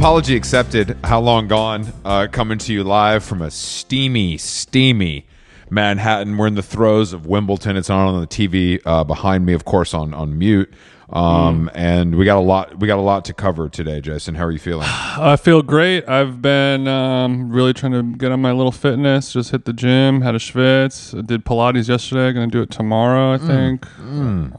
Apology accepted. How long gone? Uh, coming to you live from a steamy, steamy Manhattan. We're in the throes of Wimbledon. It's on on the TV uh, behind me, of course, on on mute. Um, and we got a lot. We got a lot to cover today, Jason. How are you feeling? I feel great. I've been um, really trying to get on my little fitness. Just hit the gym, had a schwitz. I did Pilates yesterday. Going to do it tomorrow. I Mm, think.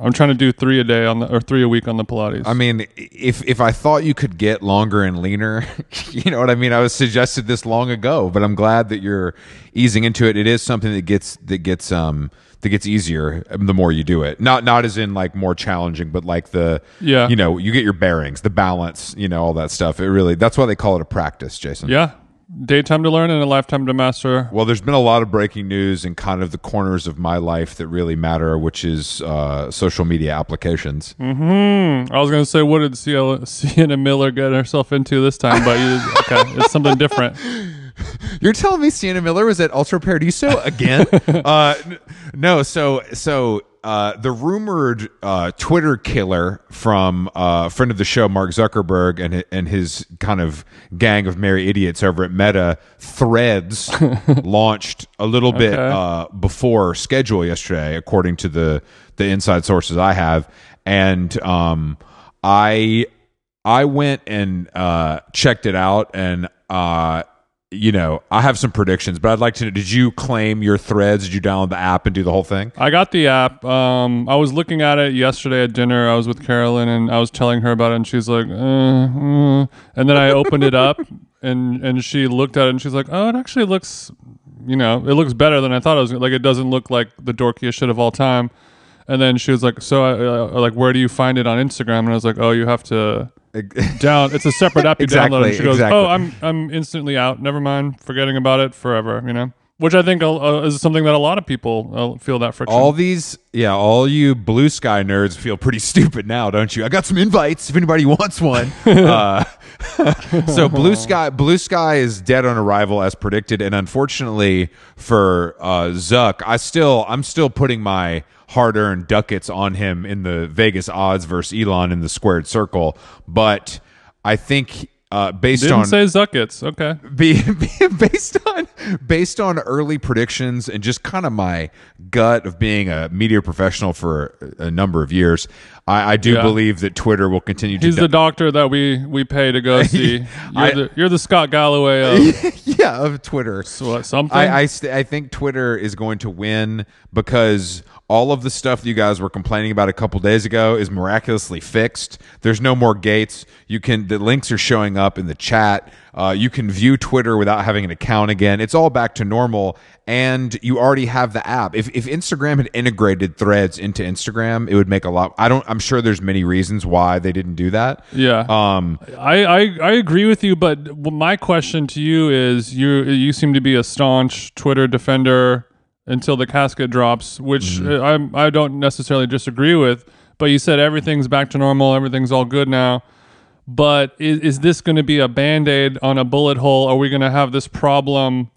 I'm trying to do three a day on the or three a week on the Pilates. I mean, if if I thought you could get longer and leaner, you know what I mean. I was suggested this long ago, but I'm glad that you're easing into it. It is something that gets that gets um that gets easier the more you do it. Not not as in like more challenging, but like the Yeah. you know you get your bearings, the balance, you know all that stuff. It really that's why they call it a practice, Jason. yeah, daytime to learn and a lifetime to master. Well, there's been a lot of breaking news in kind of the corners of my life that really matter, which is uh, social media applications. I was going to say, what did Sienna Miller get herself into this time? But you, okay, it's something different. You're telling me Sienna Miller was at Ultra Paradiso again? uh, n- no, so so uh, the rumored uh, Twitter killer from uh, friend of the show Mark Zuckerberg and and his kind of gang of merry idiots over at Meta Threads launched a little bit uh, before schedule yesterday, according to the the inside sources I have, and um, I I went and uh, checked it out, and uh, you know I have some predictions, but I'd like to know: Did you claim your threads? Did you download the app and do the whole thing? I got the app. Um, I was looking at it yesterday at dinner. I was with Carolyn and I was telling her about it, and she's like, uh, uh. and then I opened it up, and and she looked at it, and she's like, oh, it actually looks, you know, it looks better than I thought it was. Like it doesn't look like the dorkiest shit of all time. And then she was like, so, uh, like, where do you find it on Instagram? And I was like, oh, you have to down. It's a separate app you Exactly, download. And she goes, exactly. "Oh, I'm I'm instantly out. Never mind, forgetting about it forever." You know, which I think uh, is something that a lot of people uh, feel that friction. All these, yeah, all you blue sky nerds feel pretty stupid now, don't you? I got some invites if anybody wants one. uh, so blue sky, blue sky is dead on arrival as predicted, and unfortunately for uh, Zuck, I still, I'm still putting my hard-earned ducats on him in the Vegas odds versus Elon in the squared circle, but I think. Uh, based Didn't on say Zuckets. Okay. be, be- based on based on early predictions and just kind of my gut of being a media professional for a number of years, I, I do Yeah. believe that Twitter will continue to. He's do- the doctor that we we pay to go see. You're, I- the, you're the Scott Galloway of yeah of Twitter. what, something. I I, st- I think Twitter is going to win because all of the stuff that you guys were complaining about a couple days ago is miraculously fixed. There's no more gates. You can the links are showing up in the chat. Uh, you can view Twitter without having an account again. It's all back to normal, and you already have the app. If if Instagram had integrated Threads into Instagram, it would make a lot. I don't. I'm sure there's many reasons why they didn't do that. yeah. Um, I, I I agree with you, but my question to you is: you you seem to be a staunch Twitter defender until the casket drops, which Mm-hmm. uh, I I don't necessarily disagree with. But you said everything's back to normal, everything's all good now. But is, is this going to be a band aid on a bullet hole? Are we going to have this problem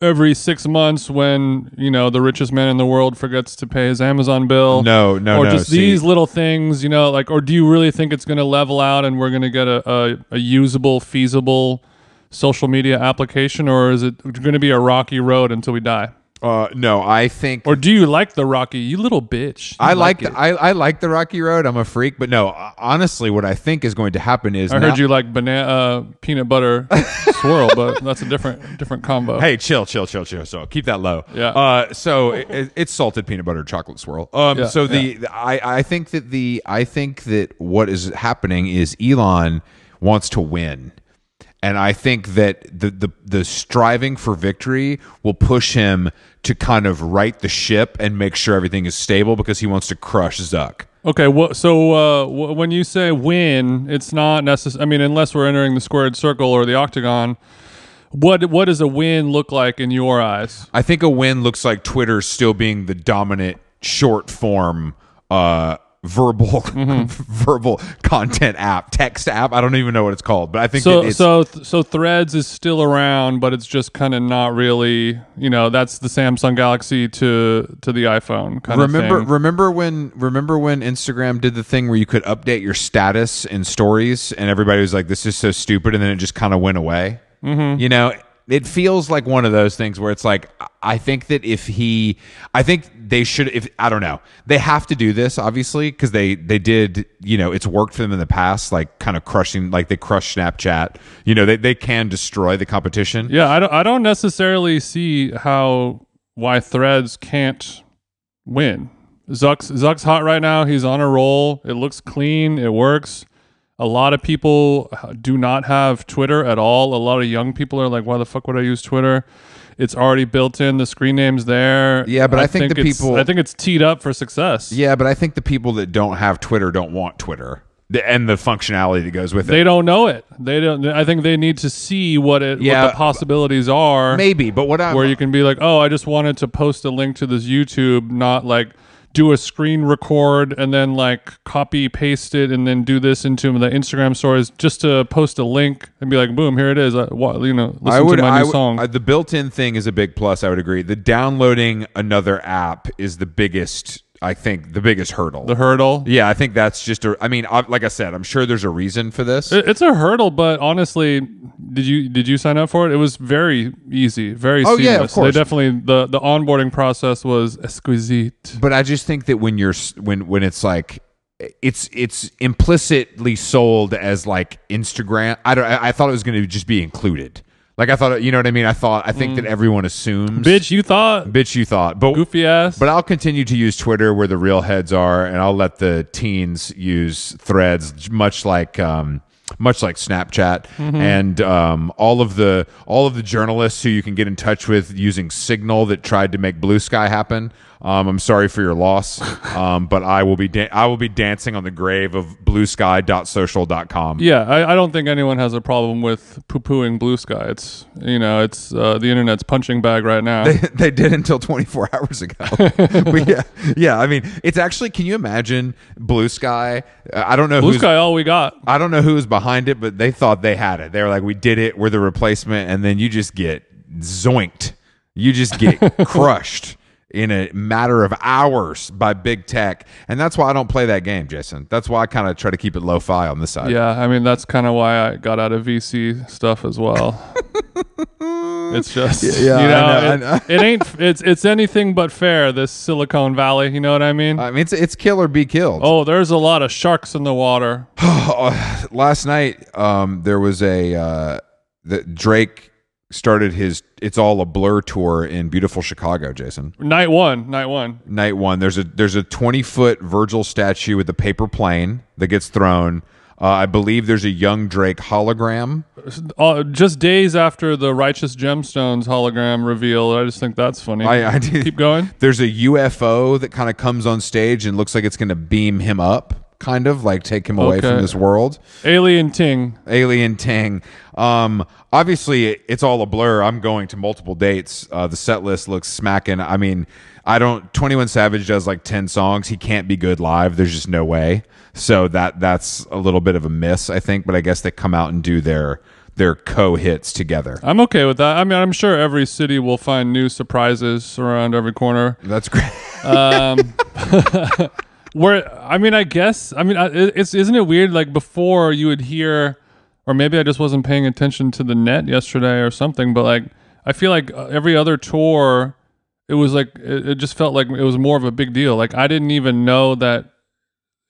every six months when you know the richest man in the world forgets to pay his Amazon bill? No, no, or no, Or just see- these little things, you know, like, or do you really think it's going to level out and we're going to get a, a, a usable, feasible social media application, or is it going to be a rocky road until we die? Uh, no, I think Or do you like the Rocky? You little bitch. You I like, it. the, I, I like the Rocky Road. I'm a freak, but no, honestly, what I think is going to happen is I now- heard you like banana uh, peanut butter swirl, but that's a different different combo. Hey, chill, chill, chill, chill. So keep that low. Yeah. Uh, so it, it's salted peanut butter chocolate swirl. Um. Yeah, so the, the- I I think that the I think that what is happening is Elon wants to win. And I think that the, the the striving for victory will push him to kind of right the ship and make sure everything is stable because he wants to crush Zuck. Okay, well, so uh, w- when you say win, it's not necessary. I mean, unless we're entering the squared circle or the octagon, what what does a win look like in your eyes? I think a win looks like Twitter still being the dominant short form uh verbal verbal content app, text app. I don't even know what it's called, but I think So it's so so Threads is still around, but it's just kind of not really. You know, that's the Samsung Galaxy to to the iPhone kind remember of thing. Remember remember when remember when Instagram did the thing where you could update your status in stories and everybody was like this is so stupid and then it just kind of went away. Mm-hmm. You know, it feels like one of those things where it's like I think that if he I think they should if I don't know. They have to do this obviously because they they did, you know, it's worked for them in the past like kind of crushing like they crushed Snapchat. You know, they they can destroy the competition. Yeah, I don't I don't necessarily see how why Threads can't win. Zuck's Zuck's hot right now. He's on a roll. It looks clean. It works. A lot of people do not have Twitter at all. A lot of young people are like, "Why the fuck would I use Twitter?" It's already built in. The screen name's there. Yeah, but I think the people- I think it's teed up for success. Yeah, but I think the people that don't have Twitter don't want Twitter. The, and the functionality that goes with it. They don't know it. They don't. I think they need to see what it Yeah, what the possibilities are. Maybe, but what I'm where you can be like, oh, I just wanted to post a link to this YouTube, not like do a screen record and then like copy paste it and then do this into the Instagram stories just to post a link and be like, boom, here it is. I, wa- you know, listen I would, to my I new would- song. uh, the built-in thing is a big plus. I would agree. The downloading another app is the biggest. I think the biggest hurdle. the hurdle. yeah, I think that's just a. I mean, I, like I said, I'm sure there's a reason for this. It- It's a hurdle, but honestly, did you did you sign up for it? It was very easy, very Oh, seamless. yeah, of course. They definitely the the onboarding process was exquisite. but I just think that when you're when when it's like it's it's implicitly sold as like Instagram. I don't. I, I thought it was going to just be included. Like I thought, you know what I mean. I thought. I think that everyone assumes. Mm. Bitch, you thought bitch, you thought, but goofy ass. But I'll continue to use Twitter where the real heads are, and I'll let the teens use Threads, much like um, much like Snapchat, and um, all of the all of the journalists who you can get in touch with using Signal that tried to make Blue Sky happen. Um, I'm sorry for your loss, um, but I will be da- I will be dancing on the grave of BlueSky.social.com. Yeah, I, I don't think anyone has a problem with poo pooing blue sky. It's you know, it's uh, the internet's punching bag right now. They, they did until 24 hours ago. But yeah, yeah. I mean, it's actually. Can you imagine Blue Sky? Uh, I don't know blue who's sky, all we got. I don't know who was behind it, but they thought they had it. They were like, "We did it. We're the replacement," and then you just get zoinked. You just get crushed in a matter of hours by big tech, and that's why I don't play that game, Jason. That's why I kind of try to keep it low-fi on this side. Yeah, I mean that's kind of why I got out of VC stuff as well. it's just Yeah, you know, know, it, know. it ain't it's it's anything but fair. This Silicon Valley, you know what I mean? I mean, it's it's kill or be killed. oh, there's a lot of sharks in the water. last night um, there was a uh, the Drake started his "It's All a Blur" tour in beautiful Chicago. Jason, Night one, night one. night one. There's a there's a 20 foot Virgil statue with a paper plane that gets thrown. Uh, I believe there's a young Drake hologram. Uh, just days after the Righteous Gemstones hologram reveal, I just think that's funny. I, I did, Keep going. There's a UFO that kind of comes on stage and looks like it's going to beam him up, kind of like take him away Okay. from this world. Alien Ting. Alien Ting. Um, obviously, it's all a blur. I'm going to multiple dates. Uh, the set list looks smacking. I mean, I don't. Twenty One Savage does like ten songs. He can't be good live. There's just no way. So that that's a little bit of a miss, I think. But I guess they come out and do their their co hits together. I'm okay with that. I mean, I'm sure every city will find new surprises around every corner. That's great. Um, where I mean, I guess I mean, it's isn't it weird? Like before, you would hear, or maybe I just wasn't paying attention to the net yesterday or something. But like, I feel like uh, every other tour, it was like it, it just felt like it was more of a big deal. Like I didn't even know that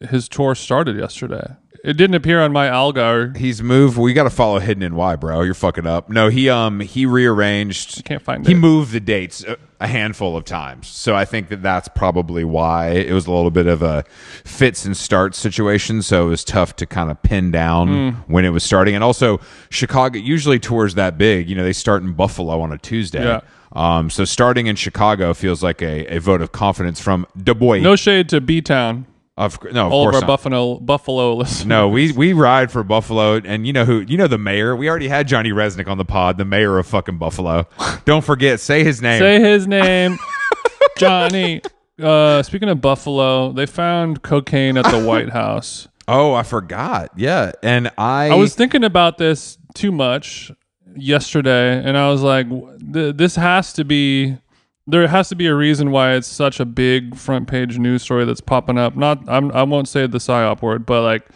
his tour started yesterday. It didn't appear on my Algar. He's moved. We got to follow Hidden in Why, bro. You're fucking up. No, he um he rearranged. Can't find He it. moved the dates a, a handful of times, so I think that that's probably why it was a little bit of a fits and starts situation. So it was tough to kind of pin down Hmm. when it was starting, and also Chicago usually tours that big. You know, they start in Buffalo on a Tuesday. Yeah. Um, so starting in Chicago feels like a, a vote of confidence from Du Bois. No shade to B Town. Of no, of All of our not. Buffalo Buffalo listeners. No, we we ride for Buffalo, and you know who? You know the mayor. We already had Johnny Resnick on the pod, the mayor of fucking Buffalo. Don't forget, say his name. Say his name, Johnny. Uh, speaking of Buffalo, they found cocaine at the White House. oh, I forgot. Yeah, and I, I was thinking about this too much yesterday, and I was like, "This has to be." There has to be a reason why it's such a big front page news story that's popping up. Not, I'm, I won't say the psyop word, but like,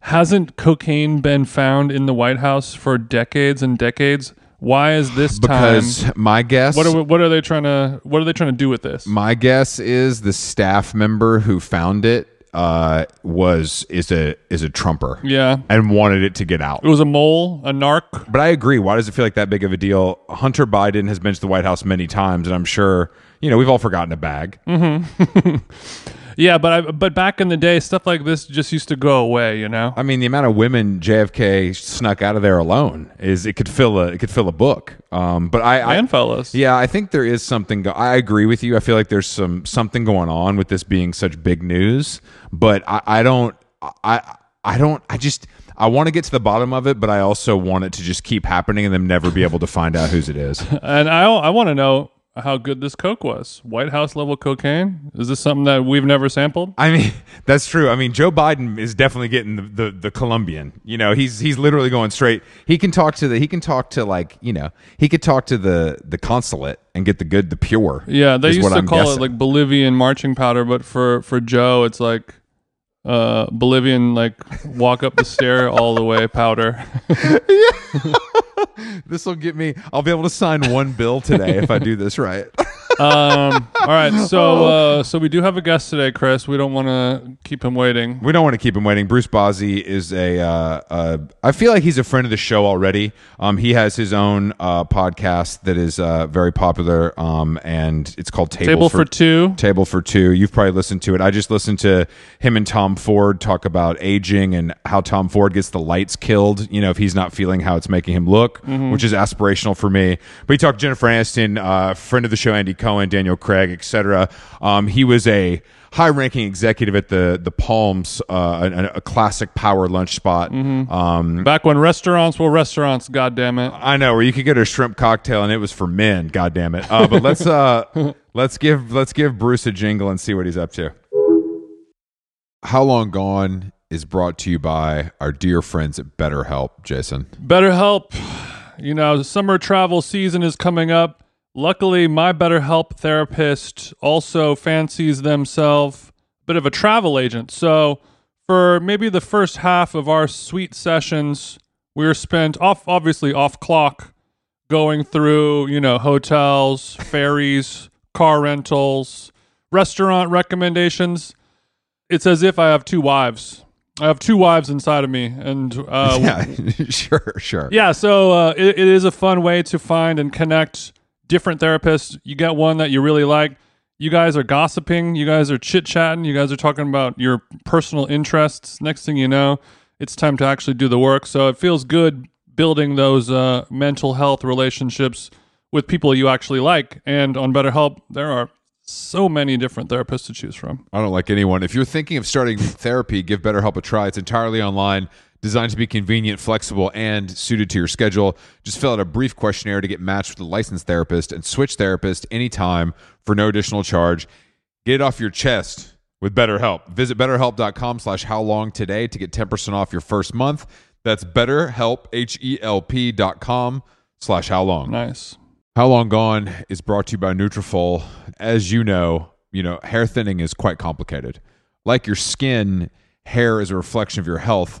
hasn't cocaine been found in the White House for decades and decades? Why is this because time? my guess. What are what are they trying to what are they trying to do with this? my guess is the staff member who found it uh, was is a is a trumper Yeah, and wanted it to get out. it was a mole, a narc. But I agree. Why does it feel like that big of a deal? Hunter Biden has been to the White House many times, and I'm sure you know we've all forgotten a bag. Yeah, but I, but back in the day, stuff like this just used to go away. You know. I mean, the amount of women JFK snuck out of there alone is it could fill a it could fill a book. Um, but I, I and fellas. yeah, I think there is something. Go- I agree with you. I feel like there's some something going on with this being such big news. But I, I don't. I I don't. I just. I want to get to the bottom of it, but I also want it to just keep happening and them never be able to find out whose it is. And I I want to know how good this coke was. White House level cocaine. Is this something that we've never sampled? I mean, that's true. I mean, Joe Biden is definitely getting the, the, the Colombian. You know, he's he's literally going straight. He can talk to the he can talk to like you know he could talk to the the consulate and get the good the pure. Yeah, they used what to I'm call guessing. it like Bolivian marching powder, but for for Joe, it's like uh Bolivian like walk up the stair all the way powder. This will get me. I'll be able to sign one bill today if I do this right. um, all right, so uh, so we do have a guest today, Chris. We don't want to keep him waiting. We don't want to keep him waiting. Bruce Bozzi is a. Uh, uh, I feel like he's a friend of the show already. Um, he has his own uh, podcast that is uh, very popular, um, and it's called Table, Table for two. Table for Two. You've probably listened to it. I just listened to him and Tom Ford talk about aging and how Tom Ford gets the lights killed. You know, if he's not feeling how it's making him look, which is aspirational for me. But he talked Jennifer Aniston, uh, friend of the show, Andy Cohen, Daniel Craig, etc. Um, he was a high-ranking executive at the the Palms, uh, a, a classic power lunch spot. Um, Back when restaurants were restaurants, God damn it. I know where you could get a shrimp cocktail and it was for men. God damn it! Uh, but let's uh, let's give let's give Bruce a jingle and see what he's up to. How long gone is brought to you by our dear friends at BetterHelp, Jason. BetterHelp, you know, summer travel season is coming up. Luckily, my BetterHelp therapist also fancies themselves a bit of a travel agent. So, for maybe the first half of our sweet sessions, we were spent off, obviously off clock, going through, you know, hotels, ferries, car rentals, restaurant recommendations. It's as if I have two wives. I have two wives inside of me, and uh, yeah, sure, sure. yeah, so uh, it, it is a fun way to find and connect different therapists. You get one that you really like. You guys are gossiping. You guys are chit chatting. You guys are talking about your personal interests. Next thing you know, it's time to actually do the work. So it feels good building those uh, mental health relationships with people you actually like. And on BetterHelp, there are so many different therapists to choose from. I don't like anyone. If you're thinking of starting therapy, give BetterHelp a try. It's entirely online, designed to be convenient, flexible, and suited to your schedule. Just fill out a brief questionnaire to get matched with a licensed therapist and switch therapist anytime for no additional charge. Get it off your chest with BetterHelp. Visit betterhelp.com slash how long today to get 10% off your first month. That's betterhelp, H-E-L-P dot com slash how long. Nice. How Long Gone is brought to you by Nutrafol. As you know, you know, hair thinning is quite complicated. Like your skin, hair is a reflection of your health.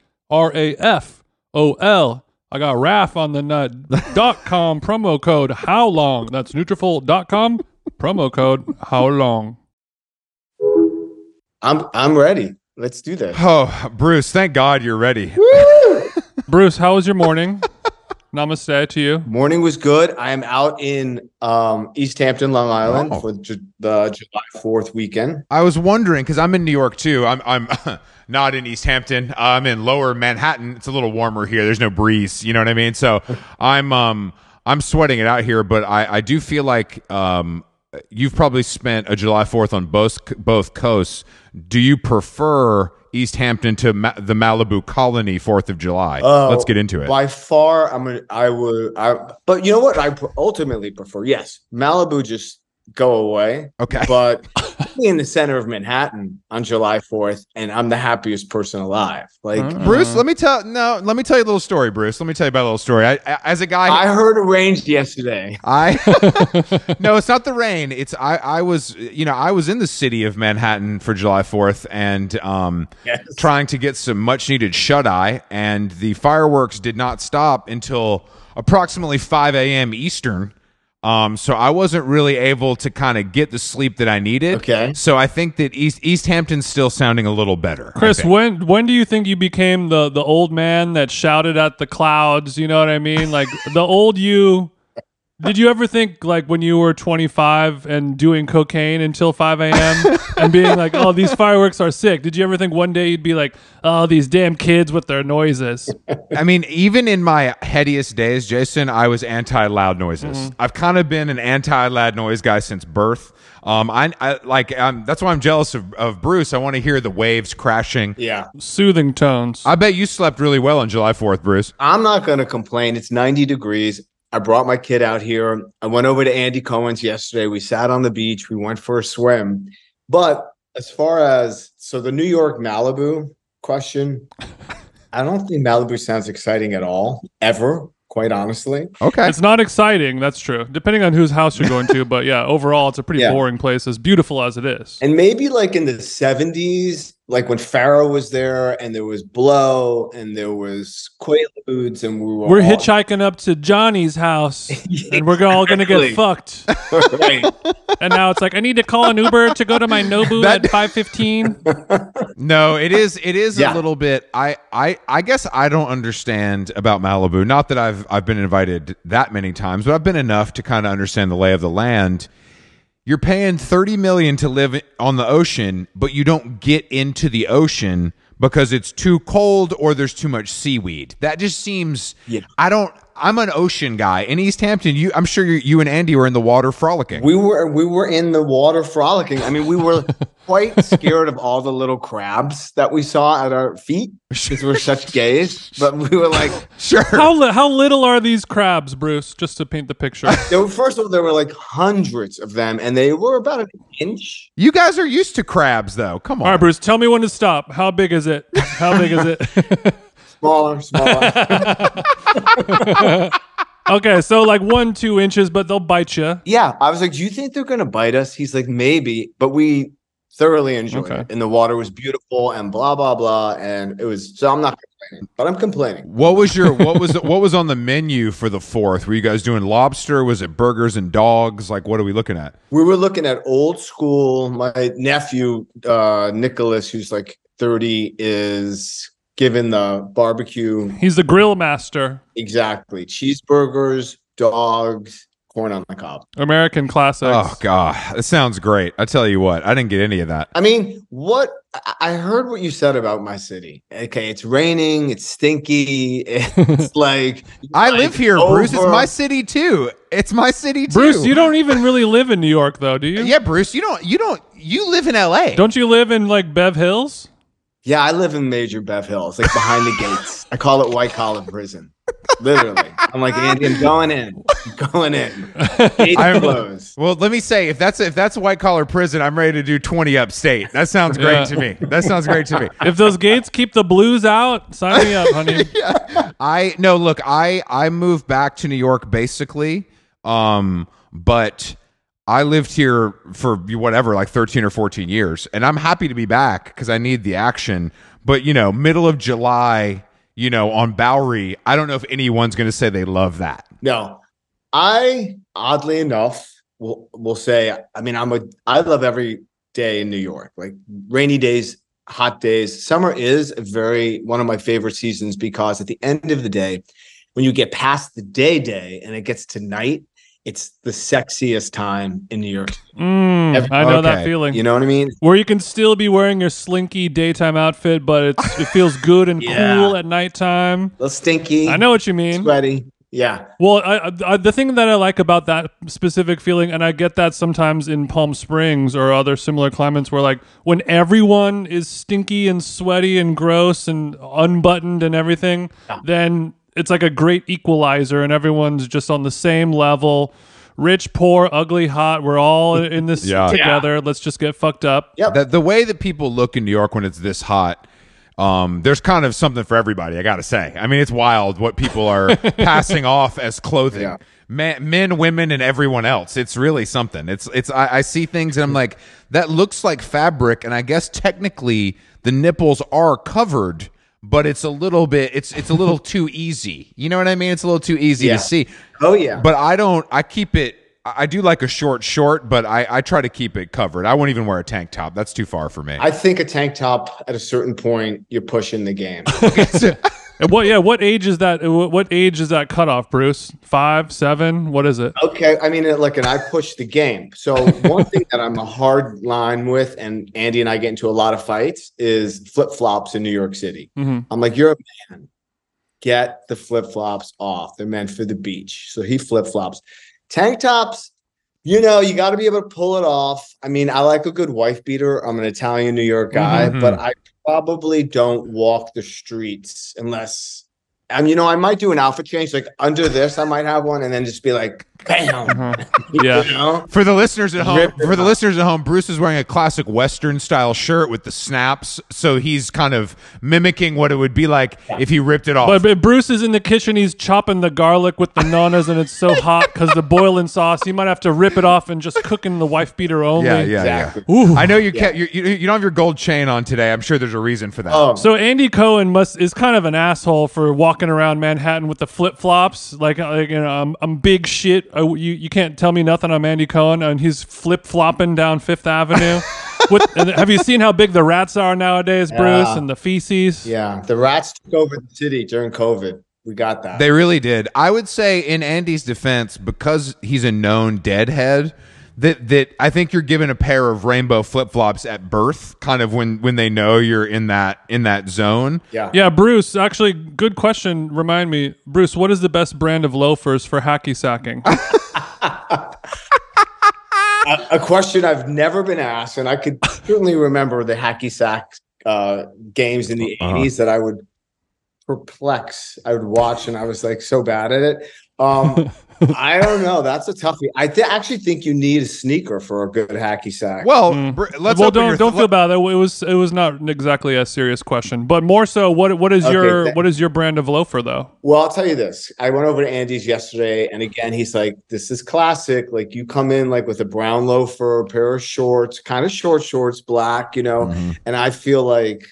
N-U-T-R-A-F-O-L. I got RAF on the nut. dot com promo code how long. That's Nutrafol.com promo code how long. I'm I'm ready. Let's do this. Oh, Bruce, thank God you're ready. Bruce, how was your morning? Namaste to you. Morning was good. I am out in um, East Hampton, Long Island Oh. for ju- the July 4th weekend. I was wondering because I'm in New York too. I'm I'm not in East Hampton. I'm in Lower Manhattan. It's a little warmer here. There's no breeze. You know what I mean? So I'm um I'm sweating it out here, but I I do feel like um you've probably spent a July Fourth on both both coasts. Do you prefer East Hampton to Ma- the Malibu colony Fourth of July? Oh, Let's get into it. By far, I'm gonna, I would, I, but you know what? I ultimately prefer, yes, Malibu just go away. Okay. But in the center of Manhattan on July 4th, and I'm the happiest person alive. Like, Uh-uh. Bruce, let me tell no. Let me tell you a little story, Bruce. Let me tell you about a little story. I, I- as a guy, I heard arranged yesterday. I no, it's not the rain. It's I. I was you know I was in the city of Manhattan for July Fourth and um, Yes. trying to get some much needed shut eye, and the fireworks did not stop until approximately five a.m. Eastern. Um, so I wasn't really able to kind of get the sleep that I needed. Okay. So I think that East East Hampton's still sounding a little better. Chris, when when do you think you became the the old man that shouted at the clouds? You know what I mean? Like the old you. Did you ever think like when you were 25 and doing cocaine until 5 a.m. and being like, "Oh, these fireworks are sick"? Did you ever think one day you'd be like, "Oh, these damn kids with their noises"? I mean, even in my headiest days, Jason, I was anti loud noises. Mm-hmm. I've kind of been an anti loud noise guy since birth. Um, I, I like um, that's why I'm jealous of, of Bruce. I want to hear the waves crashing. Yeah. Soothing tones. I bet you slept really well on July 4th, Bruce. I'm not going to complain. It's 90 degrees. I brought my kid out here. I went over to Andy Cohen's yesterday. We sat on the beach. We went for a swim. But as far as so the New York Malibu question, I don't think Malibu sounds exciting at all, ever, quite honestly. Okay. It's not exciting, that's true. Depending on whose house you're going to, but yeah, overall it's a pretty Yeah. boring place as beautiful as it is. And maybe like in the 70s, like when Pharaoh was there and there was Blow and there was Quaaludes and we were We're all- hitchhiking up to Johnny's house and we're all going to get fucked. right. And now it's like I need to call an Uber to go to my Nobu That- at 5:15. No, it is. It is Yeah. a little bit. I, I, I guess I don't understand about Malibu. Not that I've I've been invited that many times, but I've been enough to kind of understand the lay of the land. You're paying thirty million to live on the ocean, but you don't get into the ocean because it's too cold or there's too much seaweed. That just seems. Yeah. I don't. I'm an ocean guy in East Hampton. You, I'm sure you, you and Andy were in the water frolicking. We were we were in the water frolicking. I mean, we were quite scared of all the little crabs that we saw at our feet because we're such gays. But we were like, sure. How li- how little are these crabs, Bruce? Just to paint the picture. there were, first of all, there were like hundreds of them, and they were about an inch. You guys are used to crabs, though. Come on. All right, Bruce, tell me when to stop. How big is it? How big is it? Smaller, smaller. okay, so like one, two inches, but they'll bite you. yeah, I was like, "Do you think they're gonna bite us?" He's like, "Maybe," but we thoroughly enjoyed Okay. it, and the water was beautiful, and blah blah blah, and it was. So I'm not complaining, but I'm complaining. What was your what was what was on the menu for the fourth? Were you guys doing lobster? Was it burgers and dogs? Like what are we looking at? We were looking at old school. My nephew, uh, Nicholas, who's like 30, is given the barbecue He's the grill master. exactly cheeseburgers, dogs, corn on the cob. American classics. Oh god, that sounds great. I tell you what, I didn't get any of that. I mean, what I- I heard what you said about my city. Okay, it's raining, it's stinky, it's like I like, live here, Bruce. It's my city too. It's my city too. Bruce, you don't even really live in New York, though, do you? Yeah, Bruce, you don't. You don't. You live in L.A. Don't you live in like Bev Hills? Yeah, I live in Major Bev Hills, like behind the gates. I call it white collar prison. Literally. I'm like, Andy, I'm going in. I'm going in. Gates I'm- closed. Well, let me say, if that's if that's a white collar prison, I'm ready to do 20 upstate. That sounds great Yeah. to me. That sounds great to me. If those gates keep the blues out, sign me up, honey. I no look, I I moved back to New York basically, um, but I lived here for whatever, like 13 or 14 years, and I'm happy to be back because I need the action. But you know, middle of July, you know, on Bowery, I don't know if anyone's going to say they love that. No, I oddly enough will will say. I mean, I'm a. I love every day in New York. Like rainy days, hot days. Summer is a very one of my favorite seasons because at the end of the day, when you get past the day day and it gets to night, it's the sexiest time in New York. Mm, Every- I know that feeling. You know what I mean? Where you can still be wearing your slinky daytime outfit, but it's, it feels good and Yeah. cool at nighttime. A little stinky. I know what you mean. Sweaty. Yeah. Well, I, I, the thing that I like about that specific feeling, and I get that sometimes in Palm Springs or other similar climates, where like when everyone is stinky and sweaty and gross and unbuttoned and everything, then it's like a great equalizer, and everyone's just on the same level. Rich, poor, ugly, hot. We're all in this Yeah. together. Let's just get fucked up. Yeah. The, the way that people look in New York when it's this hot, um, there's kind of something for everybody. I got to say. I mean, it's wild what people are passing off as clothing. Yeah. Men, men, women, and everyone else. It's really something. It's it's. I, I see things and I'm like, that looks like fabric, and I guess technically the nipples are covered, but it's a little bit. It's it's a little too easy. You know what I mean? It's a little too easy Yeah. to see. Oh yeah. But I don't. I keep it. I I do like a short short, but I, I try to keep it covered. I won't even wear a tank top. That's too far for me. I think a tank top at a certain point, you're pushing the game. And what? Yeah. What age is that? What age is that cutoff, Bruce? Five, seven? What is it? Okay, I mean, look, and I push the game. So one thing that I'm a hard line with, and Andy and I get into a lot of fights, is flip flops in New York City. Mhm. I'm like, you're a man. Get the flip flops off. They're meant for the beach. So he flip flops. Tank tops, you know, you got to be able to pull it off. I mean, I like a good wife beater. I'm an Italian New York guy, Mhm. but I probably don't walk the streets unless. I mean, you know, I might do an outfit change. Like under this, I might have one, and then just be like, "Bam!" Uh-huh. Yeah. You know? For the listeners at home, for the listeners at home, Bruce is wearing a classic Western style shirt with the snaps, so he's kind of mimicking what it would be like if he ripped it off. But, but Bruce is in the kitchen. He's chopping the garlic with the nanas, and it's so hot because the boiling sauce. He might have to rip it off and just cook in the wife beater only. yeah, yeah, Exactly. yeah. Ooh. I know you can't. You, you you don't have your gold chain on today. I'm sure there's a reason for that. Oh, So Andy Cohen must is kind of an asshole for walking around Manhattan with the flip flops. Like, like you know, I'm, I'm big shit. I, you you can't tell me nothing. I'm Andy Cohen, and he's flip flopping down Fifth Avenue. With, and have you seen how big the rats are nowadays, Bruce, Yeah. and the feces? yeah. The rats took over the city during COVID. We got that. They really did. I would say, in Andy's defense, because he's a known deadhead, that that I think you're given a pair of rainbow flip flops at birth, kind of when when they know you're in that in that zone. yeah. Yeah, Bruce. Actually, good question. Remind me, Bruce. What is the best brand of loafers for hacky sacking? a, a question I've never been asked, and I could certainly remember the hacky sack uh, games in the Uh-huh. 80s that I would perplex. I would watch, and I was like so bad at it. Um, I don't know. That's a toughie. I th- actually think you need a sneaker for a good hacky sack. Well, Mm. br- let's well, don't your don't feel bad. It was it was not exactly a serious question, but more so, what what is Okay, your th- what is your brand of loafer though? Well, I'll tell you this. I went over to Andy's yesterday, and again, he's like, "This is classic. Like, you come in like with a brown loafer, a pair of shorts, kind of short shorts, black, you know." Mhm. And I feel like,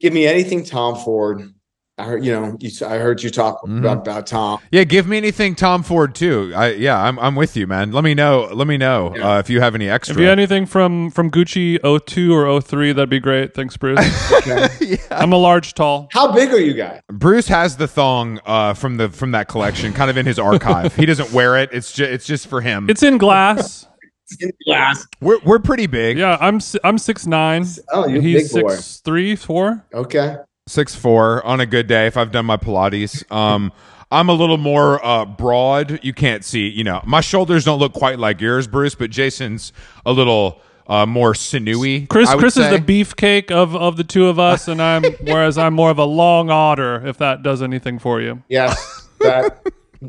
give me anything Tom Ford, I heard you know you, I heard you talk Mhm. about, about Tom. Yeah, give me anything Tom Ford too. I yeah, I'm I'm with you, man. Let me know. Let me know Yeah. uh, if you have any extra. If you had anything from from Gucci 02 or 03, that'd be great. Thanks, Bruce. Okay. I'm a large, tall. How big are you guys? Bruce has the thong uh, from the from that collection, kind of in his archive. he doesn't wear it. It's just it's just for him. It's in glass. In glass. we're we're pretty big. Yeah, I'm si- I'm six nine. Oh, you're a He's big boy. six three four. Okay. Six four on a good day if I've done my Pilates. Um, I'm a little more uh, broad. You can't see, you know, my shoulders don't look quite like yours, Bruce, but Jason's a little uh, more sinewy. Chris I would Chris is the beefcake of of the two of us, and I'm whereas I'm more of a long otter. If that does anything for you. Yes, that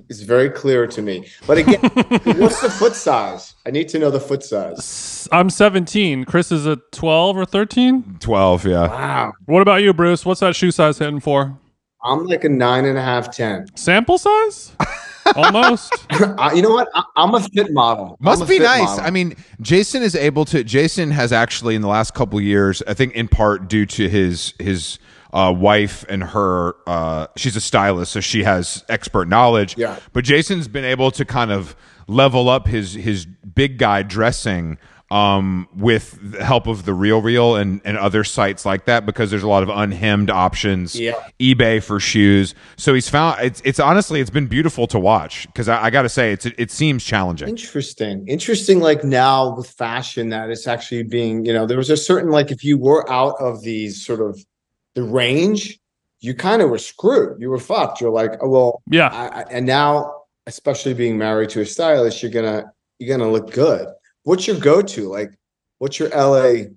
is very clear to me. But again, what's the foot size? I need to know the foot size. I'm 17. Chris is a 12 or 13. twelve. Yeah, Wow. What about you, Bruce? What's that shoe size hitting for? I'm like a nine and a half, ten. Sample size? Almost. Uh, you know what? I, I'm a fit model. Must be nice. model. I mean, Jason is able to. Jason has actually in the last couple years, I think, in part due to his his uh, wife and her. Uh, she's a stylist, so she has expert knowledge. Yeah. But Jason's been able to kind of level up his his big guy dressing um, with the help of the Real Real and, and other sites like that because there's a lot of unhemmed options. Yeah. eBay for shoes. So he's found it's it's honestly it's been beautiful to watch because I, I got to say it's it seems challenging. Interesting. Interesting. Like now with fashion, that it's actually being, you know, there was a certain, like, if you were out of these sort of the range, you kind of were screwed. You were fucked. You're like, oh, well, Yeah. I, I, and now, especially being married to a stylist, you're gonna you're gonna look good. What's your go-to? Like, what's your LA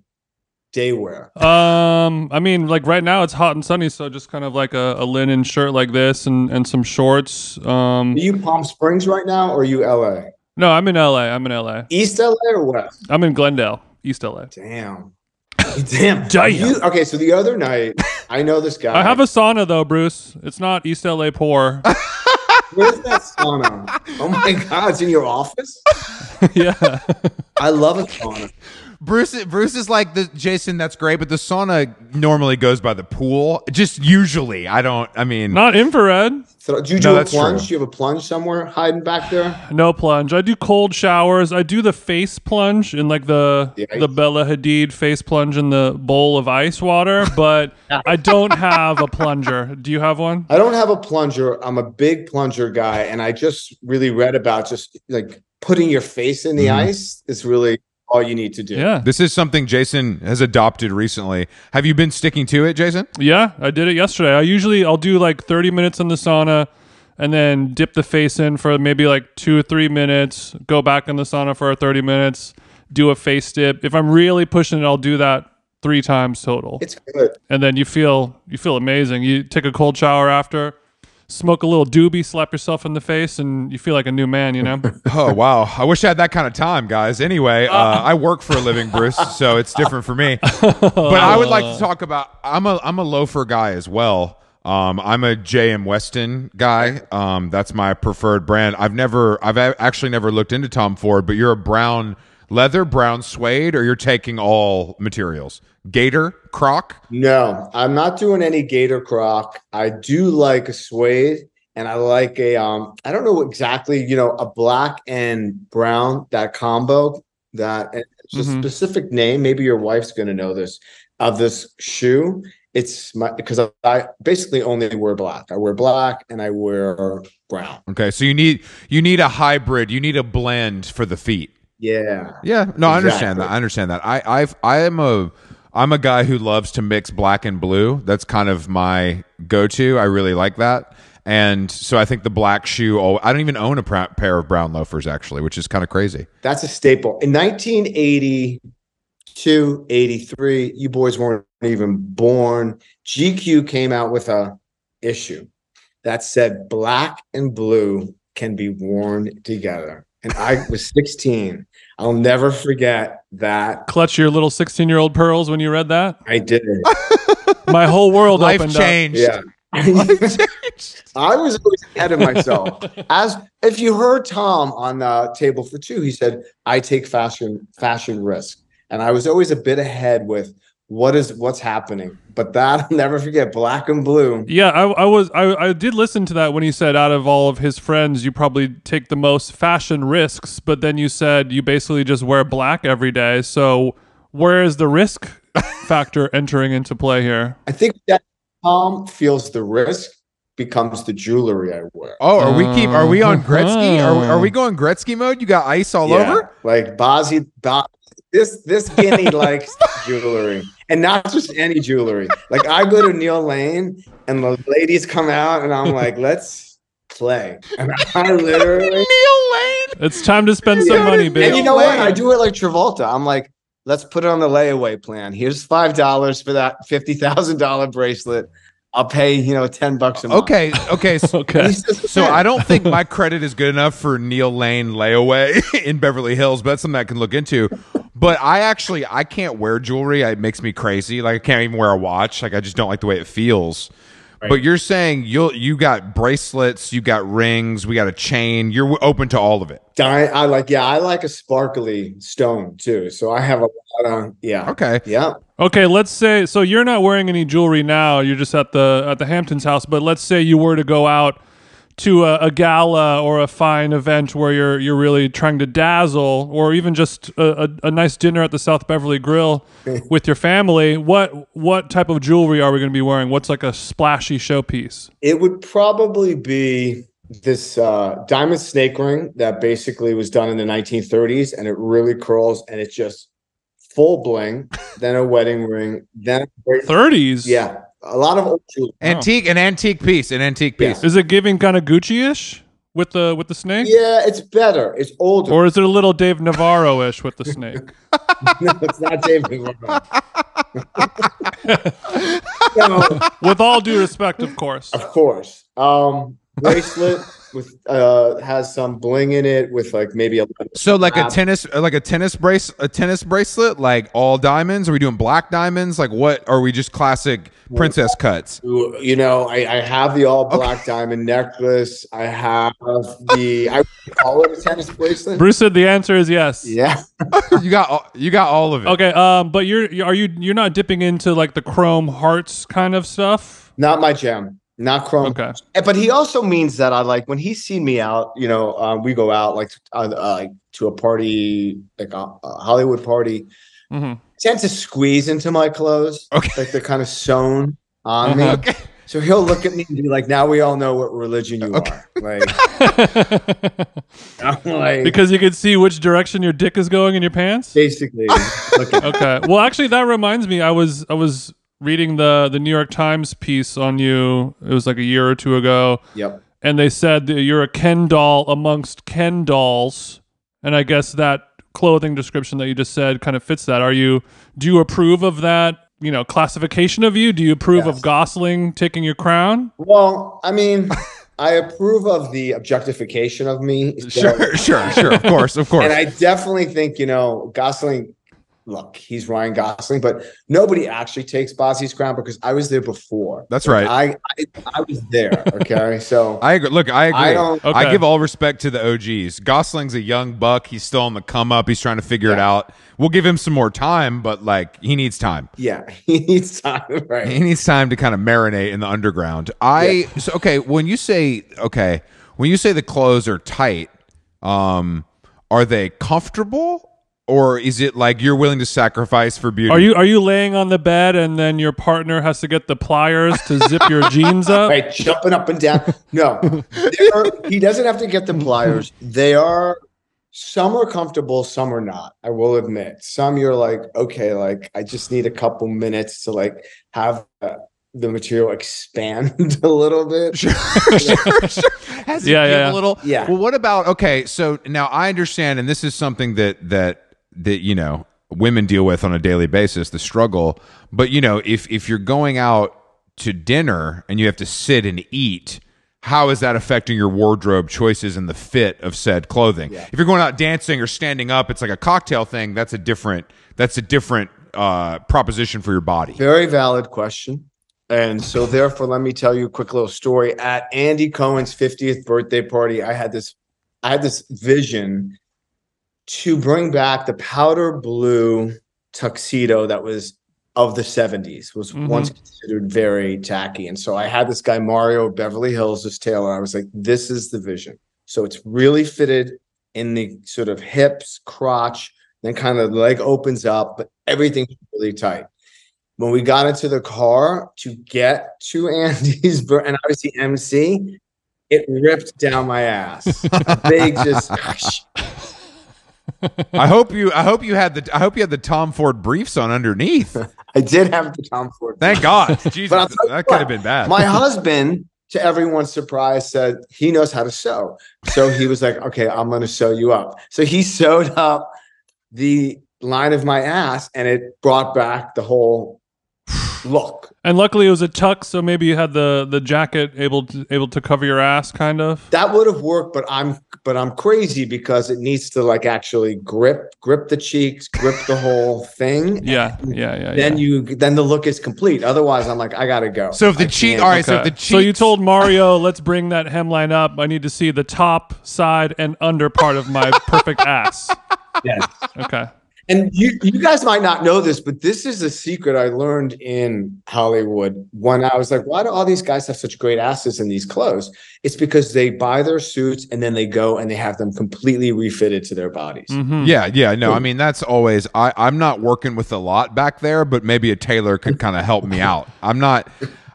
day wear? Um, I mean, like right now it's hot and sunny, so just kind of like a, a linen shirt like this and, and some shorts. Um, Are you Palm Springs right now, or are you LA? no, I'm in LA. I'm in LA. East LA or West? I'm in Glendale, East LA. Damn. Damn. Damn. You- okay, so the other night, I know this guy. I have a sauna though, Bruce. It's not East LA poor. Where's that sauna? Oh my god, it's in your office? yeah. I love a sauna. Bruce Bruce is like the Jason. That's great, but the sauna normally goes by the pool. Just usually, I don't. I mean, Not infrared. So, do you No, do a plunge? true. Do you have a plunge somewhere hiding back there? No plunge. I do cold showers. I do the face plunge in like the The ice. the Bella Hadid face plunge in the bowl of ice water, but I don't have a plunger. Do you have one? I don't have a plunger. I'm a big plunger guy, and I just really read about just like putting your face in the Mhm. ice is really all you need to do. Yeah. this is something Jason has adopted recently. Have you been sticking to it, Jason? Yeah, I did it yesterday. I usually I'll do like 30 minutes in the sauna and then dip the face in for maybe like 2 or 3 minutes, go back in the sauna for 30 minutes, do a face dip. If I'm really pushing it, I'll do that 3 times total. It's good. and then you feel you feel amazing. You take a cold shower after, smoke a little doobie, slap yourself in the face and you feel like a new man, you know? Oh wow! I wish I had that kind of time, guys. Anyway, uh, I work for a living, Bruce, so it's different for me. But I would like to talk about. I'm a I'm a loafer guy as well. Um, I'm a JM Weston guy. Um, that's my preferred brand. I've never, I've actually never looked into Tom Ford, but you're a brown leather, brown suede, or you're taking all materials. Gator, Croc. No, I'm not doing any gator croc. I do like a suede and I like a um I don't know exactly, you know, a black and brown that combo that and it's a Mhm. specific name. Maybe your wife's going to know this of this shoe. It's my because I, I basically only wear black. I wear black and I wear brown. Okay, so you need you need a hybrid. You need a blend for the feet. Yeah. Yeah, no, I understand that. I understand that. I I've I am a I'm a guy who loves to mix black and blue. That's kind of my go-to. I really like that. And so I think the black shoe. Oh, I don't even own a pr- pair of brown loafers actually, which is kind of crazy. That's a staple. In 1982, 83, you boys weren't even born. GQ came out with a issue that said black and blue can be worn together. And I was 16. I'll never forget that. Clutch your little 16-year-old pearls when you read that. I did. My whole world Life opened changed. Yeah. I was always ahead of myself. As if you heard Tom on uh, table for two, he said, "I take fashion fashion risk," and I was always a bit ahead with what is what's happening. But that I'll never forget, black and blue. Yeah, I, I was I, I did listen to that when he said out of all of his friends, you probably take the most fashion risks, but then you said you basically just wear black every day. So where is the risk factor entering into play here? I think that Tom feels the risk becomes the jewelry I wear. Oh, are we keep? Are we on Gretzky? Are, we- are we Uh-huh. going Gretzky mode? You got ice all Yeah, over? Like Bozzi, Bo- this this guinea likes jewelry, and not just any jewelry. Like I go to Neil Lane, and the ladies come out, and I'm like, let's play. And I literally, Neil Lane. It's time to spend some Yeah. money, and you know what? I do it like Travolta. I'm like, let's put it on the layaway plan. Here's five dollars for that fifty thousand dollar bracelet. I'll pay you know ten bucks a month. Okay, okay. So, Okay. He's just a so. I don't think my credit is good enough for Neil Lane layaway in Beverly Hills, but that's something I can look into. But I actually I can't wear jewelry. It makes me crazy. Like I can't even wear a watch. Like I just don't like the way it feels. But you're saying you you got bracelets, you got rings, we got a chain. You're open to all of it. Di- I like, yeah, I like a sparkly stone too. So I have a lot of, yeah, Okay. yeah. Okay, let's say so you're not wearing any jewelry now. You're just at the at the Hamptons house. But let's say you were to go out to a, a gala or a fine event where you're you're really trying to dazzle, or even just a, a, a nice dinner at the South Beverly Grill with your family. What what type of jewelry are we going to be wearing? What's like a splashy showpiece? It would probably be this uh, diamond snake ring that basically was done in the 1930s, and it really curls, and it's just full bling. then a wedding ring, then a 30s. yeah, a lot of old jewelry. Antique, an antique piece, an antique Yeah. piece. Is it giving kind of Gucci-ish with the with the snake? Yeah, it's better. It's older. Or is it a little Dave Navarro-ish with the snake? no, it's not David. Warren. no, with all due respect, of course. Of course. Um bracelet with uh has some bling in it with like maybe a So like a tennis, like a tennis brace, a tennis bracelet, like all diamonds. Are we doing black diamonds? Like what? Are we just classic princess cuts? you know, I, I have the all black diamond necklace. I have the I call it a tennis bracelet. Bruce said the answer is yes. Yeah. you got, all, you got all of it. Okay, um, but you're are you you're not dipping into like the chrome hearts kind of stuff? Not my jam. Not chrome. Okay. But he also means that I like when he's seen me out, you know, um, we go out like uh, uh, to a party, like a, a Hollywood party. hmm tend to squeeze into my clothes. Okay. Like they're kind of sewn on me. Uh-huh. Okay. So he'll look at me and be like, now we all know what religion you Okay. are. Like, like because you can see which direction your dick is going in your pants. basically Okay. Well, actually, that reminds me. I was I was reading the the New York Times piece on you. It was like a year or two ago, Yep. and they said that you're a Ken doll amongst Ken dolls, and I guess that clothing description that you just said kind of fits that. Are you? Do you approve of that? You know, classification of you? Do you approve Yes. of Gosling taking your crown? Well, I mean, I approve of the objectification of me. so- Sure, sure, sure. Of course, of course. And I definitely think, you know, Gosling, look, he's Ryan Gosling, but nobody actually takes Bozzi's crown because I was there before. That's right. I I, I was there. Okay. So I agree. Look, I agree. I don't- I give all respect to the OGs. Gosling's a young buck. He's still on the come up. He's trying to figure it out. We'll give him some more time, but like he needs time. yeah, he needs time. Right. He needs time to kind of marinate in the underground. I so okay, when you say okay, when you say the clothes are tight, um, are they comfortable? Or is it like you're willing to sacrifice for beauty? Are you are you laying on the bed and then your partner has to get the pliers to zip your jeans up? Right, jumping up and down. No, They're- he doesn't have to get the pliers. They are some are comfortable, some are not. I will admit. Some you're like, okay, like I just need a couple minutes to like have uh, the material expand a little bit. sure, sure, sure. Has Yeah, yeah, yeah. a little? Yeah. Well, what about okay? So now I understand, and this is something that that that you know women deal with on a daily basis, the struggle. But you know, if if you're going out to dinner and you have to sit and eat. How is that affecting your wardrobe choices and the fit of said clothing? If you're going out dancing or standing up, it's like a cocktail thing. That's a different. That's a different uh, proposition for your body. Very valid question. And so, therefore, let me tell you a quick little story. At Andy Cohen's 50th birthday party, I had this, I had this vision to bring back the powder blue tuxedo that was of the 70s was Mhm. once considered very tacky. And so I had this guy, Mario Beverly Hills, this tailor. I was like, this is the vision. So it's really fitted in the sort of hips, crotch, then kind of the leg opens up, but everything's really tight. When we got into the car to get to Andy's and obviously MC, it ripped down my ass. Big just I hope you. I hope you had the. I hope you had the Tom Ford briefs on underneath. I did have the Tom Ford. Thank God. Jesus, But I'll tell you that could have been bad. My husband, to everyone's surprise, said he knows how to sew. So he was like, okay, I'm going to sew you up. So he sewed up the line of my ass and it brought back the whole look. And luckily it was a tuck, so maybe you had the the jacket able to able to cover your ass, kind of. That would have worked, but I'm but I'm crazy because it needs to like actually grip grip the cheeks, grip the whole thing. Yeah, yeah, yeah. Then yeah. you then the look is complete. Otherwise, I'm like, I gotta go. so if the I cheek. can't- All right. So if the cheeks. So you told Mario, let's bring that hemline up. I need to see the top, side, and under part of my perfect ass. Yes. Okay. And you, you guys might not know this, but this is a secret I learned in Hollywood when I was like, why do all these guys have such great asses in these clothes? It's because they buy their suits and then they go and they have them completely refitted to their bodies. Mhm. Yeah, yeah, no. I mean, that's always. I, I'm not working with a lot back there, but maybe a tailor could kind of help me out. I'm not.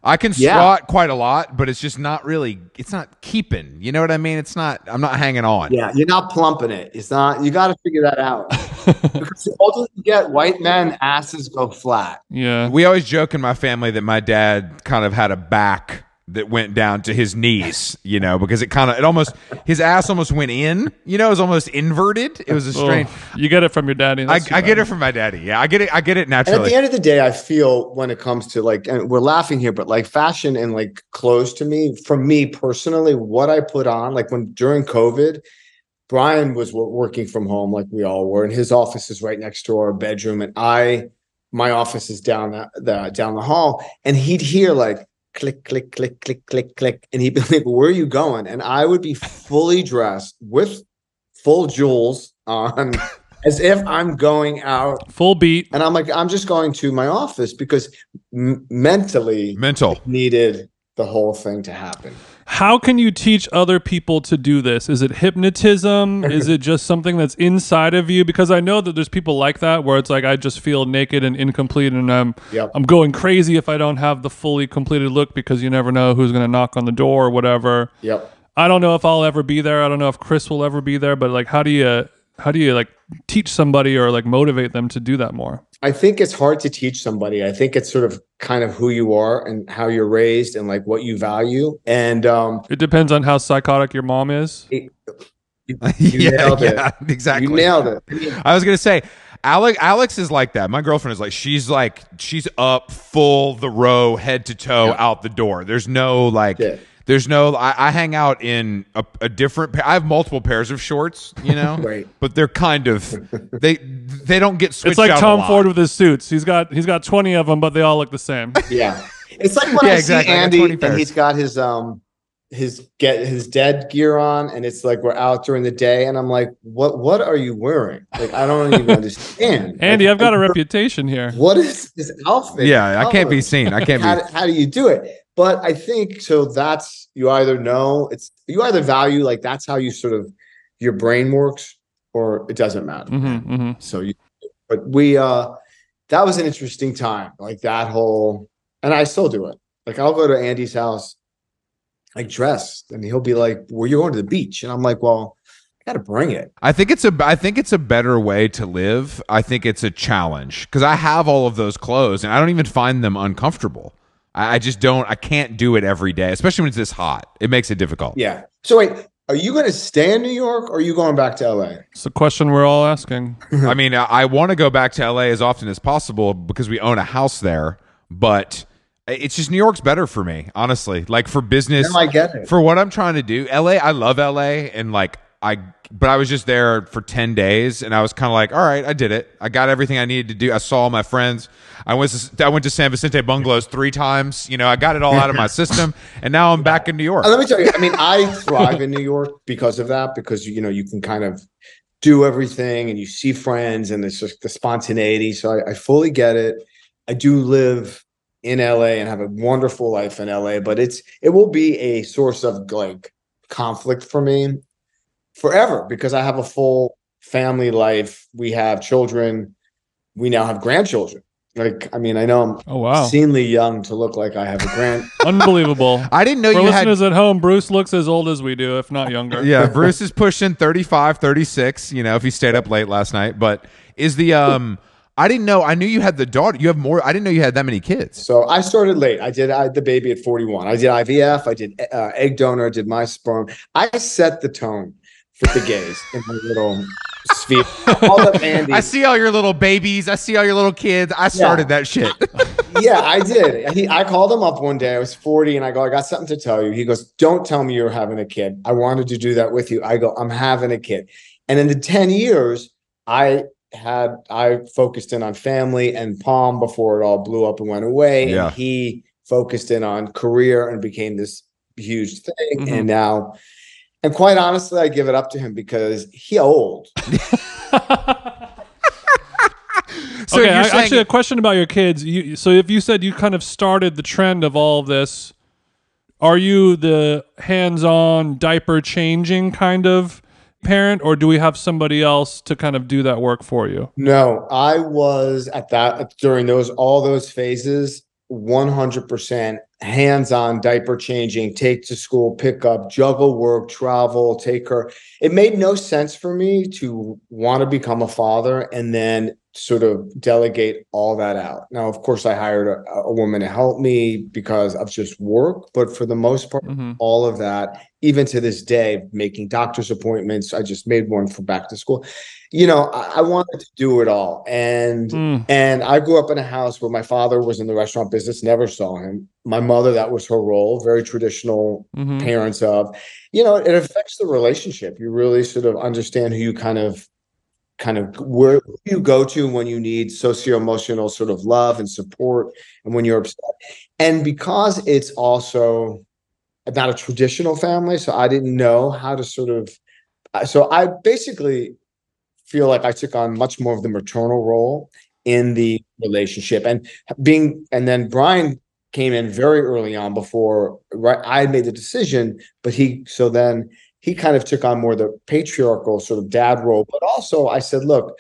I can Yeah. squat quite a lot, but it's just not really. It's not keeping. You know what I mean? It's not. I'm not hanging on. Yeah, you're not plumping it. It's not, you got to figure that out. because the older you get, white men asses go flat. Yeah. We always joke in my family that my dad kind of had a back that went down to his knees, you know, because it kind of, it almost, his ass almost went in, you know, it was almost inverted. It was a oh, strange. Oh, you get it from your daddy. I, I get it from my daddy. Yeah, I get it. I get it And at the end of the day, I feel when it comes to like, and we're laughing here, but like fashion and like clothes to me, for me personally, what I put on, like when during COVID, Bryan was working from home, like we all were, and his office is right next to our bedroom, and I, my office is down the, the down the hall, and he'd hear like click, click, click, click, click, click, and he'd be like, "Where are you going?" And I would be fully dressed with full jewels on, as if I'm going out Full beat. and I'm like, I'm just going to my office because m- mentally Mental. needed the whole thing to happen. How can you teach other people to do this? Is it hypnotism? Is it just something that's inside of you? Because I know that there's people like that where it's like I just feel naked and incomplete and I'm Yep. I'm going crazy if I don't have the fully completed look because you never know who's going to knock on the door or whatever. Yep. I don't know if I'll ever be there. I don't know if Chris will ever be there, but like how do you how do you like teach somebody or like motivate them to do that more? I think it's hard to teach somebody. I think it's sort of kind of who you are and how you're raised and like what you value. And um, It depends on how psychotic your mom is. it, you, you yeah, nailed it. yeah, exactly. You nailed it. I was gonna say, Alex. Alex is like that. My girlfriend is like, she's like, she's up full the row, head to toe, out the door. There's no like, Yeah. There's no. I, I hang out in a, a different. pair. I have multiple pairs of shorts, you know, Right. But they're kind of they they don't get switched. It's like out a Tom lot. Ford with his suits. He's got he's got 20 of them, but they all look the same. Yeah. It's like when Yeah, I exactly. See Andy 20 and pairs. he's got his um his get his dead gear on and it's like we're out during the day and I'm like, what what are you wearing? Like I don't even understand. Andy, Like, I've got a reputation here. what is this outfit? Yeah, I can't be seen. I can't how, be. do- how do you do it? But I think so. That's you either know it's you either value like that's how you sort of your brain works, or it doesn't matter. hmm hmm So you, but we uh, that was an interesting time. Like that whole, and I still do it. Like I'll go to Andy's house, like dressed, and he'll be like, "Well, you're going to the beach," and I'm like, "Well, I got to bring it." I think it's a I think it's a better way to live. I think it's a challenge because I have all of those clothes and I don't even find them uncomfortable. I, I just don't. I can't do it every day, especially when it's this hot. It makes it difficult. Yeah. So wait, are you going to stay in New York, or are you going back to LA? It's a question we're all asking. I mean, uh, I, I want to go back to LA as often as possible because we own a house there, but it's just New York's better for me, honestly. Like for business, No, I get it. for what I'm trying to do. LA, I love LA, and like I, but I was just there for ten days, and I was kind of like, all right, I did it. I got everything I needed to do. I saw all my friends. I went to I went to San Vicente Bungalows three times. You know, I got it all out of my system, and now I'm back in New York. Uh, Let me tell you. I mean, I thrive in New York because of that. Because you know, you can kind of do everything, and you see friends, and it's just the spontaneity. So I, I fully get it. I do live in LA and have a wonderful life in LA, but it's it will be a source of like conflict for me forever because I have a full family life. We have children. We now have grandchildren. Like, I mean, I know I'm Oh wow, obscenely young to look like I have a grand. unbelievable. I didn't know For you had listeners at home, Bruce looks as old as we do, if not younger. yeah, Bruce is pushing 35, 36, you know, if he stayed up late last night. But is the um I didn't know I knew you had the daughter. You have more I didn't know you had that many kids. So I started late. I did I had the baby at 41. I did IVF. I did uh, egg donor. I Did my sperm. I set the tone for the gays in my little sphere. All the I see all your little babies. I see all your little kids. I started that shit. yeah, I did. He, I called him up one day. I was 40 and I go, I got something to tell you. He goes, Don't tell me you're having a kid. I wanted to do that with you. I go, I'm having a kid. And in the 10 years, I had I focused in on family and Palm before it all blew up and went away. Yeah. And he focused in on career and became this huge thing. Mhm. And now, and quite honestly, I give it up to him because he old. So okay, you're I, saying actually, a question about your kids. You, so, if you said you kind of started the trend of all of this, are you the hands-on diaper changing kind of parent, or do we have somebody else to kind of do that work for you? No, I was at that during those all those phases, 100% hands-on diaper changing, take to school, pick up, juggle work, travel, take her. It made no sense for me to want to become a father and then sort of delegate all that out. Now, of course, I hired a, a woman to help me because of just work, but for the most part, mm-hmm. all of that, even to this day, making doctor's appointments. I just made one for back to school. You know, I, I wanted to do it all. And Mm. and I grew up in a house where my father was in the restaurant business, never saw him. My mother, that was her role, very traditional Mhm. parents of, you know, it affects the relationship. You really sort of understand who you kind of kind of where you go to when you need socio-emotional sort of love and support and when you're upset. And because it's also not a traditional family, so I didn't know how to sort of uh, so I basically feel like I took on much more of the maternal role in the relationship and being and then Bryan came in very early on before right I made the decision but he so then he kind of took on more the patriarchal sort of dad role but also I said look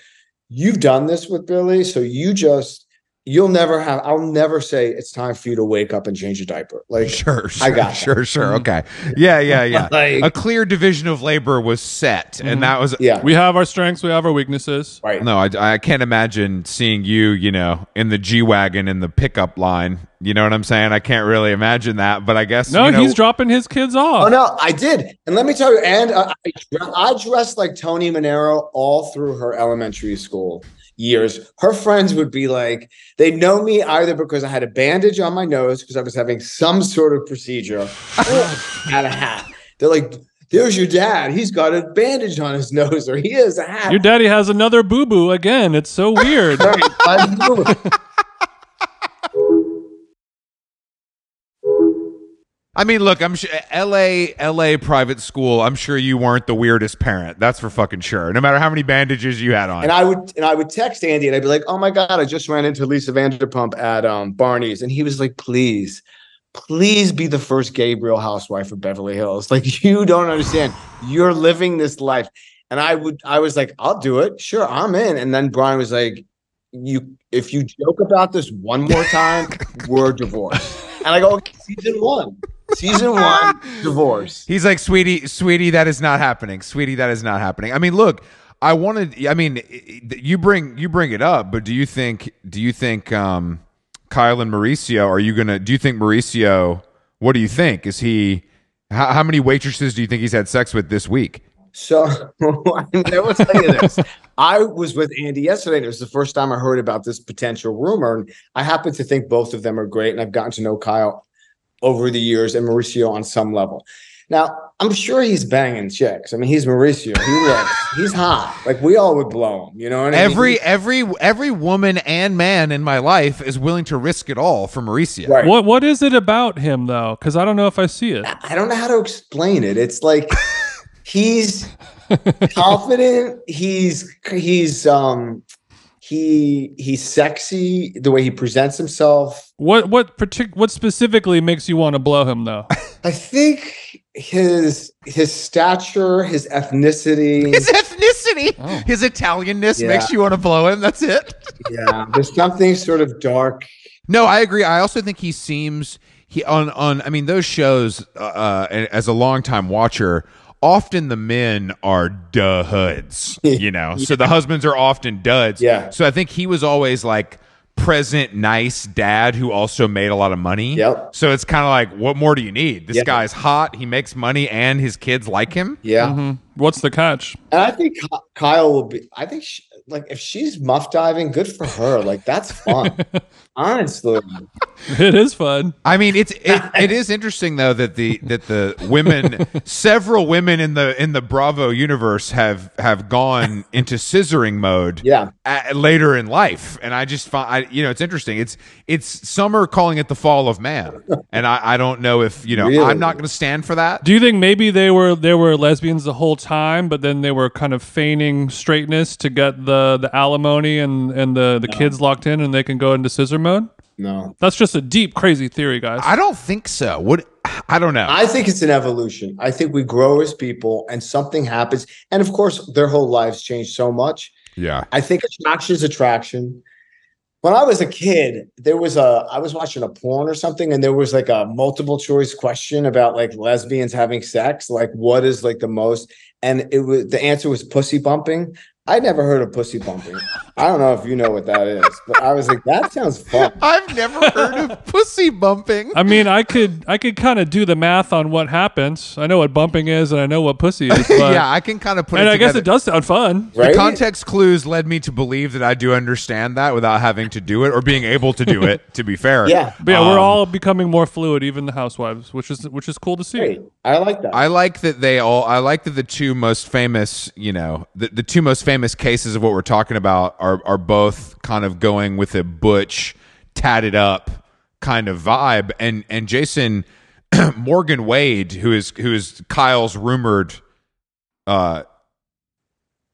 you've done this with Billy so you just you'll never have I'll never say it's time for you to wake up and change a diaper like Sure, sure, I got that. sure, sure. Okay. Yeah, yeah, yeah. Like- a clear division of labor was set, Mhm. and that was yeah We have our strengths, we have our weaknesses. right no. I, I can't imagine seeing you, you know, in the G wagon in the pickup line. You know what I'm saying? I can't really imagine that, but I guess No, you know, he's dropping his kids off. Oh no, I did, and let me tell you. And uh, I, I dressed like Tony Manero all through her elementary school years. Her friends would be like, they know me either because I had a bandage on my nose because I was having some sort of procedure, or had a hat. They're like, "There's your dad. He's got a bandage on his nose, or he has a hat." Your daddy has another boo boo again. It's so weird. I mean, look, I'm sure L.A. L.A. private school. I'm sure you weren't the weirdest parent. That's for fucking sure. No matter how many bandages you had on. And I would and I would text Andy and I'd be like, "Oh my god, I just ran into Lisa Vanderpump at um, Barney's," and he was like, "Please, please be the first gay Real housewife of Beverly Hills. Like you don't understand. You're living this life." And I would, I was like, "I'll do it. Sure, I'm in." And then Bryan was like, "You, if you joke about this one more time, we're divorced." And I go, okay, "Season one, season one, divorce." He's like, sweetie, sweetie, that is not happening. Sweetie, that is not happening. I mean, look, I wanted. I mean, you bring you bring it up, but do you think? Do you think um, Kyle and Mauricio? Are you gonna? Do you think Mauricio? What do you think? Is he? How, how many waitresses do you think he's had sex with this week? So I will tell you this. I was with Andy yesterday, and it was the first time I heard about this potential rumor. And I happen to think both of them are great, and I've gotten to know Kyle over the years and Mauricio on some level. Now, I'm sure he's banging chicks. I mean, he's Mauricio. He looks, he's hot. Like we all would blow him. You know what I mean? Every every every woman and man in my life is willing to risk it all for Mauricio. Right. what What is it about him though? Because I don't know if I see it. I don't know how to explain it. It's like he's confident. He's he's um he he's sexy the way he presents himself. What what partic- what specifically makes you want to blow him though? I think his his stature, his ethnicity. His ethnicity, Oh. his Italianness Yeah. makes you want to blow him. That's it. yeah, there's something sort of dark. No, I agree. I also think he seems he on on. I mean, those shows. Uh, uh, as a longtime watcher, often the men are duds. You know, so the husbands are often duds. Yeah. So I think he was always like present, nice dad who also made a lot of money. Yep. So it's kind of like, what more do you need? This Yeah. guy's hot. He makes money, and his kids like him. Yeah, Mhm. What's the catch? and I think Kyle will be. I think she, like if she's muff diving, good for her. Like that's fun. Honestly, It is fun. I mean, it's it, it is interesting though that the that the women, several women in the in the Bravo universe have have gone into scissoring mode. yeah. a- later in life, and I just find I, you know it's interesting. It's it's summer calling it the fall of man, and I, I don't know if you know Really? I'm not going to stand for that. Do you think maybe they were they were lesbians the whole time, but then they were kind of feigning straightness to get the the alimony and and the the kids locked in, and they can go into scissor mode? No, That's just a deep, crazy theory, guys. I don't think so. Would I don't know. I think it's an evolution. I think we grow as people, and something happens. And of course, their whole lives change so much. yeah, I think attraction is attraction. When I was a kid, there was a I was watching a porn or something, and there was like a multiple choice question about like lesbians having sex, like what is like the most, and it was the answer was pussy bumping. I never heard of pussy bumping. I don't know if you know what that is, but I was like, that sounds fun. I've never heard of pussy bumping. I mean, I could I could kind of do the math on what happens. I know what bumping is, and I know what pussy is. But, yeah, I can kind of put it and it I guess it does sound fun. Right? The context clues led me to believe that I do understand that without having to do it or being able to do it. To be fair, Yeah. But yeah, we're Um, all becoming more fluid, even the housewives, which is which is cool to see. Great. I like that. I like that they all. I like that the two most famous, you know, the, the two most famous cases of what we're talking about are are both kind of going with a butch, tatted up kind of vibe. And and Jason Morgan Wade, who is who is Kyle's rumored uh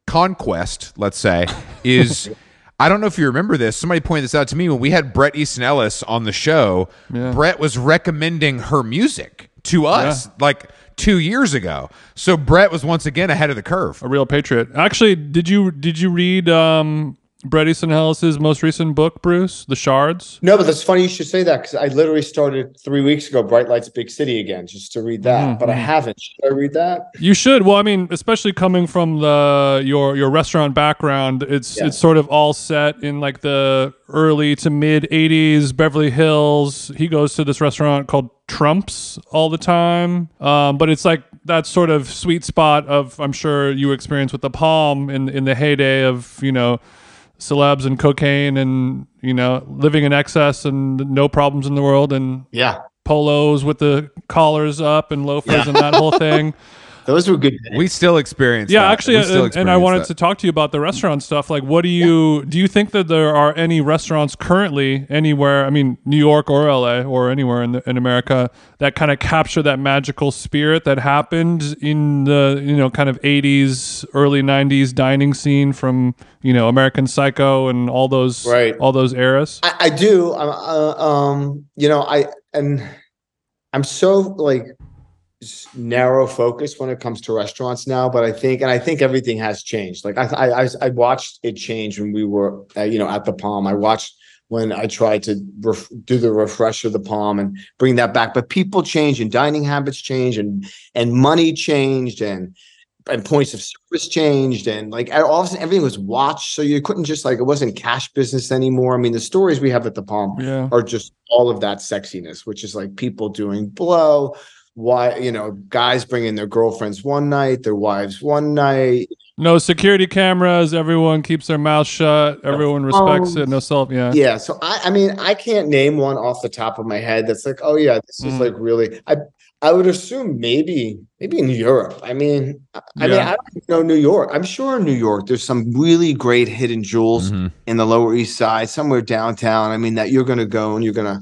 conquest, let's say, is. I don't know if you remember this. Somebody pointed this out to me when we had Bret Easton Ellis on the show. Yeah. Bret was recommending her music to us like two years ago. So Bret was once again ahead of the curve. A real patriot. Actually, did you did you read um, Bret Easton Ellis's most recent book, Bruce, The Shards? no, but that's funny you should say that because I literally started three weeks ago, Bright Lights Big City again, just to read that. But I haven't. Should I read that? You should. Well, I mean, especially coming from the your your restaurant background, it's Yeah. it's sort of all set in like the early to mid '80s Beverly Hills. He goes to this restaurant called Trumps all the time, um, but it's like that sort of sweet spot of I'm sure you experience with the Palm in in the heyday of you know celebs and cocaine and you know living in excess and no problems in the world and Yeah. polos with the collars up and loafers Yeah. and that whole thing. Those were good days. We still experience Yeah, that. actually, We still and, and I wanted that. to talk to you about the restaurant stuff. Like, what do you do? You think that there are any restaurants currently anywhere? I mean, New York or LA or anywhere in the, in America that kind of capture that magical spirit that happened in the you know kind of '80s, early '90s dining scene from you know American Psycho and all those Right. all those eras. I, I do. Uh, um, you know, I and I'm so like s- narrow focus when it comes to restaurants now. But I think, and I think everything has changed. Like I, I, I, watched it change when we were, uh, you know, at the Palm. I watched when I tried to ref- do the refresh of the Palm and bring that back. But people change, and dining habits change, and and money changed, and and points of service changed and like all of a sudden everything was watched so you couldn't just like it wasn't cash business anymore i mean the stories we have at the palm Yeah. are just all of that sexiness which is like people doing blow why you know guys bringing their girlfriends one night their wives one night No security cameras. Everyone keeps their mouth shut. Everyone respects it. No self. Yeah. yeah so i i mean i can't name one off the top of my head that's like oh yeah this is Mm. like really i i would assume maybe maybe in europe i mean i, I mean i don't know new york i'm sure in new york there's some really great hidden jewels Mhm. in the lower east side somewhere downtown i mean that you're going to go and you're going to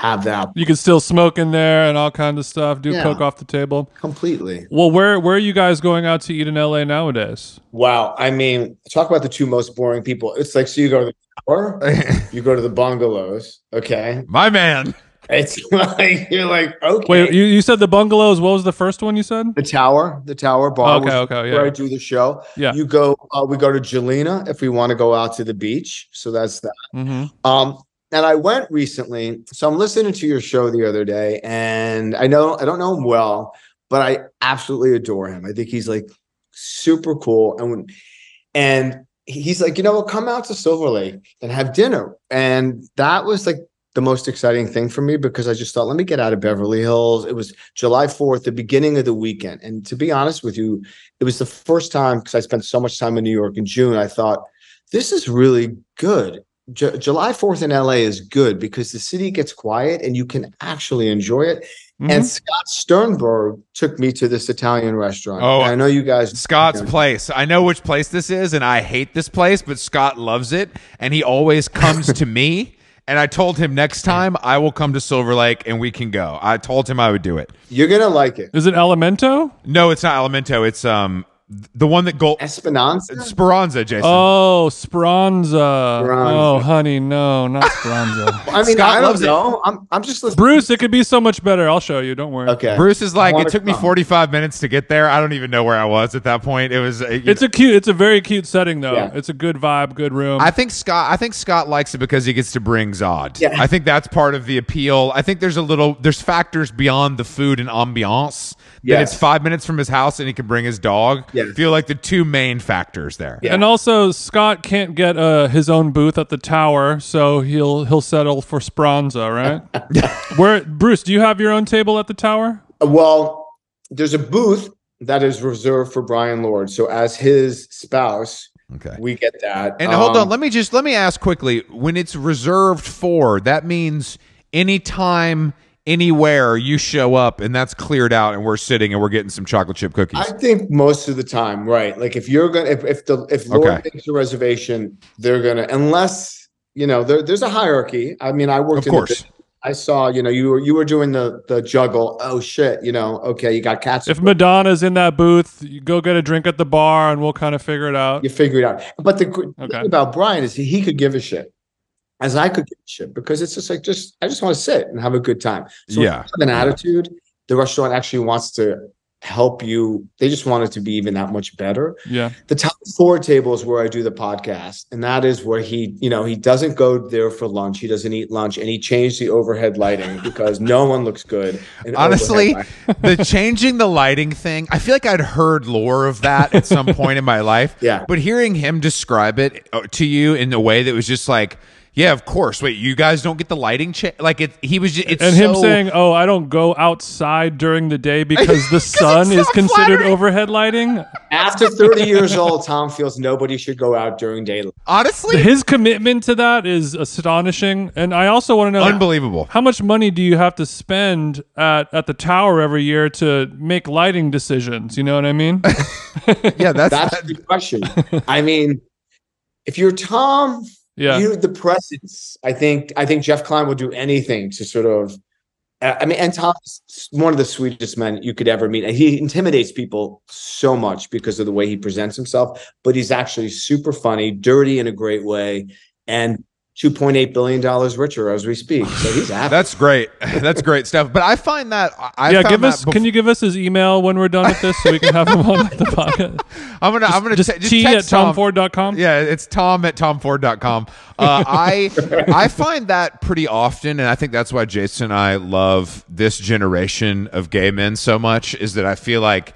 have that You can still smoke in there and all kinds of stuff. Do Yeah. coke off the table. completely. Well, where where are you guys going out to eat in LA nowadays? Wow. I mean, talk about the two most boring people. It's like so you go to the tower, you go to the bungalows. Okay. My man. It's like you're like, okay. Wait, you, you said the bungalows. What was the first one you said? the tower, the tower bar. Okay, which is okay, Where I yeah. do the show. Yeah. You go. Uh, we go to Gjelina if we want to go out to the beach. So that's that. hmm Um, and I went recently. So I'm listening to your show the other day, and I know I don't know him well, but I absolutely adore him. I think he's like super cool. And when, and he's like, you know, what, come out to Silver Lake and have dinner. And that was like the most exciting thing for me because I just thought, let me get out of Beverly Hills. It was July 4th, the beginning of the weekend. And to be honest with you, it was the first time because I spent so much time in New York in June. I thought, this is really good. Ju- July 4th in LA is good because the city gets quiet and you can actually enjoy it. Mm-hmm. And Scott Sternberg took me to this Italian restaurant. Oh, And I know you guys. Scott's place. I know which place this is, and I hate this place, but Scott loves it, and he always comes to me. And I told him next time I will come to Silver Lake and we can go. I told him I would do it. You're gonna like it. Is it Alimento? No, it's not Alimento. It's um the one that Gold Esperanza. Speranza, Jason. Oh, Speranza. Speranza. Oh, honey, no, not Speranza. I mean, Scott I loves don't it. know. I'm, I'm just listening. Bruce, it could be so much better. I'll show you. Don't worry. Okay. Bruce is like, it took me 45 minutes to get there. I don't even know where I was at that point. It was. uh, you It's a cute. It's a very cute setting, though. Yeah. It's a good vibe, good room. I think Scott. I think Scott likes it because he gets to bring Zod. Yeah. I think that's part of the appeal. I think there's a little. There's factors beyond the food and ambiance. That Yes. it's five minutes from his house and he can bring his dog. Yes. Feel like the two main factors there. Yeah. And also, Scott can't get uh, his own booth at the tower, so he'll he'll settle for Speranza, right? Where Bruce, do you have your own table at the tower? Well, there's a booth that is reserved for Bryan Lourd. So as his spouse, Okay. we get that. And hold on, Um, let me just let me ask quickly. When it's reserved for, that means anytime, anywhere you show up, and that's cleared out, and we're sitting and we're getting some chocolate chip cookies. I think most of the time, right? Like if you're gonna, if if the if Lourd Okay. makes a reservation, they're gonna unless you know there, there's a hierarchy. I mean, I worked Of in the course. business. I saw, you know, you were you were doing the the juggle. Oh shit, you know, okay, you got cats. If Madonna's in that booth, you go get a drink at the bar, and we'll kind of figure it out. you figure it out. But the gr- Okay. thing about Brian is he, he could give a shit, as I could give a shit, because it's just like just I just want to sit and have a good time. So Yeah. have an attitude. The restaurant actually wants to help you. They just want it to be even that much better. Yeah. The Tom Ford table is where I do the podcast, and that is where he, you know, he doesn't go there for lunch. He doesn't eat lunch, and he changed the overhead lighting because no one looks good. Honestly, the changing the lighting thing, I feel like I'd heard lore of that at some point in my life. Yeah. But hearing him describe it uh, to you in a way that was just like, yeah, of course. Wait, you guys don't get the lighting check? Like it, he was just, it's And him so- saying, "Oh, I don't go outside during the day because the sun it's is not considered overhead lighting." after 30 years old, Tom feels nobody should go out during daylight. honestly, His commitment to that is astonishing, and I also want to know unbelievable. How much money do you have to spend at, at the tower every year to make lighting decisions? You know what I mean? Yeah, that's, That's the question. I mean, if you're Tom, Yeah. you the presence. I think I think Jeff Klein will do anything to sort of. uh, I mean, and Tom's one of the sweetest men you could ever meet. He intimidates people so much because of the way he presents himself. But he's actually super funny, dirty in a great way, and two point eight billion dollars richer as we speak. So he's happy. that's great. That's great stuff. But I find that I I yeah, give us. bef- Can you give us his email when we're done with this so we can have him on the podcast? I'm gonna I'm gonna Just te- just t at text Tom. tomford.com. Yeah, it's Tom at tomford.com. Uh, I I find that pretty often, and I think that's why Jason and I love this generation of gay men so much. Is that I feel like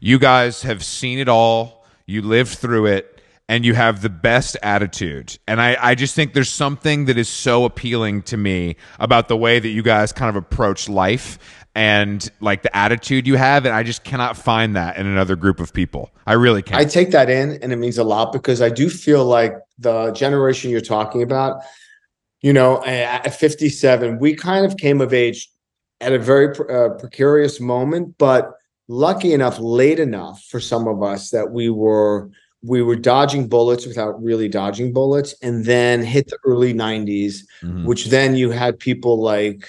you guys have seen it all, you lived through it, and you have the best attitude. And I, I just think there's something that is so appealing to me about the way that you guys kind of approach life and like the attitude you have. And I just cannot find that in another group of people. I really can't. I take that in, and it means a lot because I do feel like the generation you're talking about, you know, at at 57, we kind of came of age at a very uh, precarious moment, but lucky enough, late enough for some of us that we were we were dodging bullets without really dodging bullets, and then hit the early 90s, Mhm. which then you had people like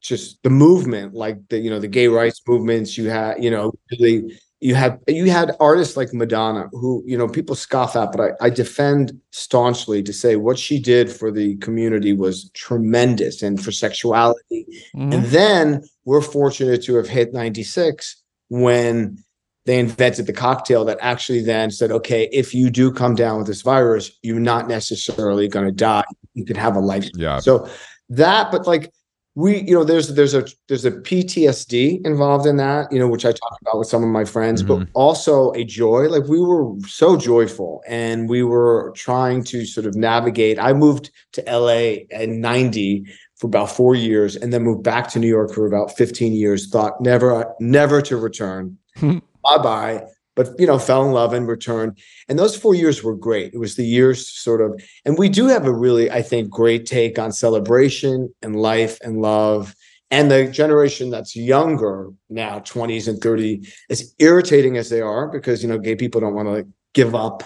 just the movement, like the you know the gay rights movements. You had you know really you had you had artists like Madonna, who you know people scoff at, but I, I defend staunchly to say what she did for the community was tremendous and for sexuality. Mhm. And then we're fortunate to have hit 96 when they invented the cocktail that actually then said, okay, if you do come down with this virus, you're not necessarily going to die. You can have a life. Yeah. So that, but like we, you know, there's there's a there's a PTSD involved in that, you know, which I talk about with some of my friends, but mm-hmm. also a joy. Like we were so joyful and we were trying to sort of navigate. I moved to LA in 90 for about four years and then moved back to New York for about 15 years, thought never, never to return. bye bye. But you know, fell in love and returned. And those four years were great. It was the years sort of, and we do have a really, I think, great take on celebration and life and love. And the generation that's younger now, 20s and 30, as irritating as they are, because you know, gay people don't want to like give up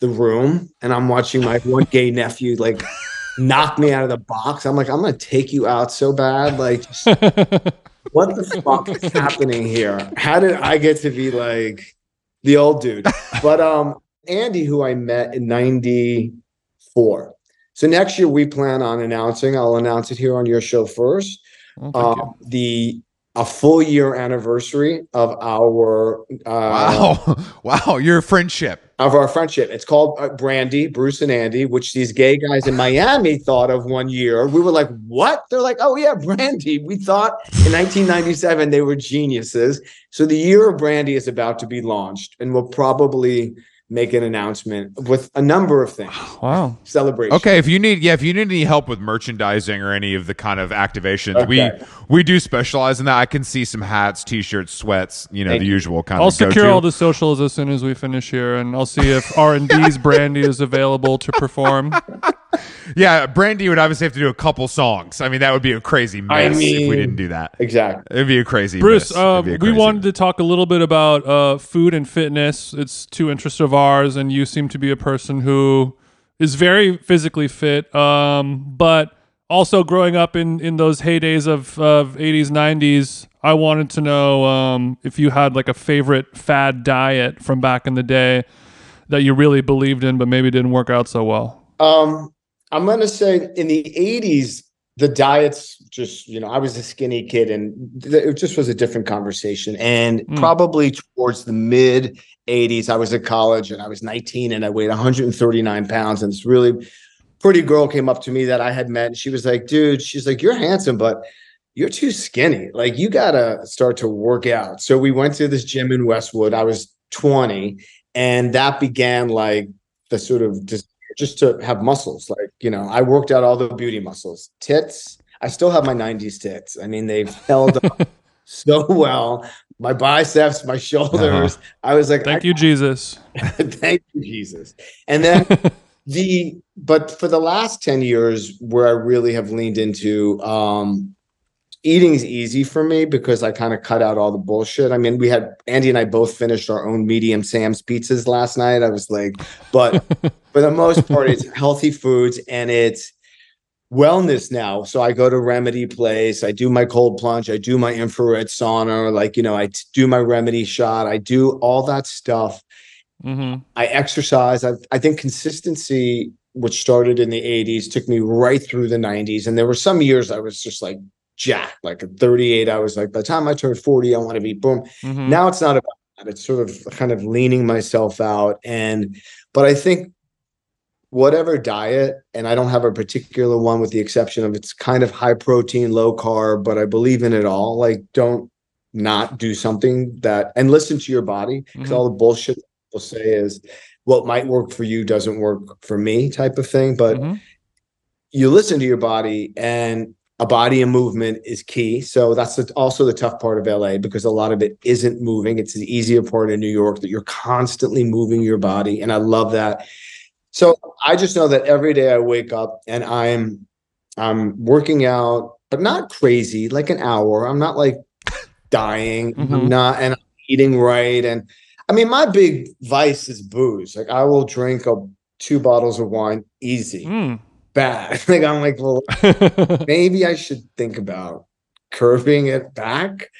the room. And I'm watching my one gay nephew like knock me out of the box. I'm like, I'm gonna take you out so bad. Like just what the fuck is happening here? How did I get to be like the old dude? But um Andy, who I met in 94. So next year we plan on announcing, I'll announce it here on your show first. Oh. Um, the a full year anniversary of our uh Wow. wow. Your friendship. of our friendship. It's called uh, Brandy, Bruce and Andy, which these gay guys in Miami thought of one year. We were like, "What?" They're like, "Oh yeah, Brandy." We thought in 1997 they were geniuses. So the year of Brandy is about to be launched, and we'll probably make an announcement with a number of things. Wow. Celebration. Okay, if you need yeah, if you need any help with merchandising or any of the kind of activations, Okay. we we do specialize in that. I can see some hats, t-shirts, sweats, you know, Thank the you. usual kind I'll of secure go-to. all the socials as soon as we finish here, and I'll see if R and D's Brandy is available to perform. Yeah, Brandy would obviously have to do a couple songs. I mean, that would be a crazy mess I if we didn't do that. Exactly. It'd be a crazy Bruce, miss. uh, It'd be a we crazy wanted to talk a little bit about uh, food and fitness. It's two interests of ours, and you seem to be a person who is very physically fit, um, but also growing up in, in those heydays of, of 80s, 90s. I wanted to know um, if you had like a favorite fad diet from back in the day that you really believed in, but maybe didn't work out so well. Um, I'm gonna say in the '80s, the diets just you know I was a skinny kid, and th- it just was a different conversation. And Mm. probably towards the mid '80s, I was at college and I was 19 and I weighed 139 pounds. And this really pretty girl came up to me that I had met, and she was like, "Dude, she's like, you're handsome, but." You're too skinny. Like you gotta start to work out. So we went to this gym in Westwood. I was 20, and that began like the sort of just just to have muscles. Like, you know, I worked out all the beauty muscles, tits. I still have my 90s tits. I mean, they've held up so well. My biceps, my shoulders. I was like, Thank I- you, Jesus. thank you, Jesus. And then the, but for the last 10 years, where I really have leaned into, um, eating is easy for me because I kind of cut out all the bullshit. I mean, we had Andy and I both finished our own medium Sam's pizzas last night. I was like, but for the most part, it's healthy foods and it's wellness now. So I go to Remedy Place, I do my cold plunge, I do my infrared sauna, like, you know, I do my remedy shot, I do all that stuff. hmm I exercise. I, I think consistency, which started in the 80s, took me right through the 90s. And there were some years I was just like jacked, like at 38, I was like, by the time I turned 40, I want to be boom. hmm Now it's not about that. It's sort of kind of leaning myself out. And, but I think whatever diet, and I don't have a particular one with the exception of it's kind of high protein, low carb, but I believe in it all. Like, don't not do something that, and listen to your body because Mhm. all the bullshit people say is what might work for you doesn't work for me type of thing. But Mhm. you listen to your body and a body in movement is key. So that's the, also the tough part of LA because a lot of it isn't moving. It's the easier part in New York that you're constantly moving your body. And I love that. So I just know that every day I wake up and I'm I'm working out, but not crazy, like an hour. I'm not like dying. I'm Mhm. not and I'm eating right. And I mean, my big vice is booze. Like I will drink a two bottles of wine easy Mm. Bad. like I'm like, well, maybe I should think about curving it back.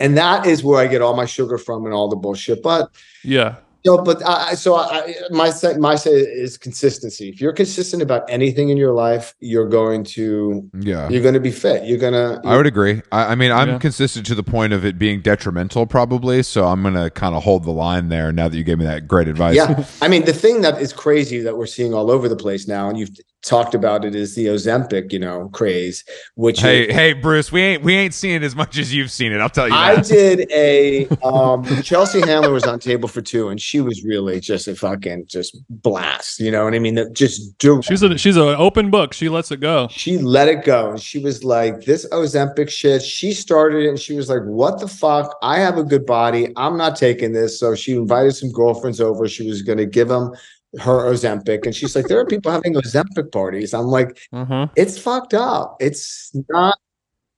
And that is where I get all my sugar from and all the bullshit. But Yeah. you know, but I, so I, my say, my say is consistency. If you're consistent about anything in your life, you're going to Yeah. you're going to be fit. You're gonna. I would agree. I, I mean, I'm Yeah. consistent to the point of it being detrimental, probably. So I'm gonna kind of hold the line there. Now that you gave me that great advice. yeah, I mean the thing that is crazy that we're seeing all over the place now, and you've talked about it, is the Ozempic, you know, craze. Which Hey, is, hey, Bruce, we ain't we ain't seen it as much as you've seen it. I'll tell you I that. did a um Chelsea Handler was on table for two, and she was really just a fucking just blast. You know what I mean? That just do. She's a she's an open book. She lets it go. She let it go, and she was like, "This Ozempic shit." She started it, and she was like, "What the fuck? I have a good body. I'm not taking this." So she invited some girlfriends over. She was going to give them her Ozempic, and she's like, "There are people having Ozempic parties." I'm like, Uh-huh. "It's fucked up. It's not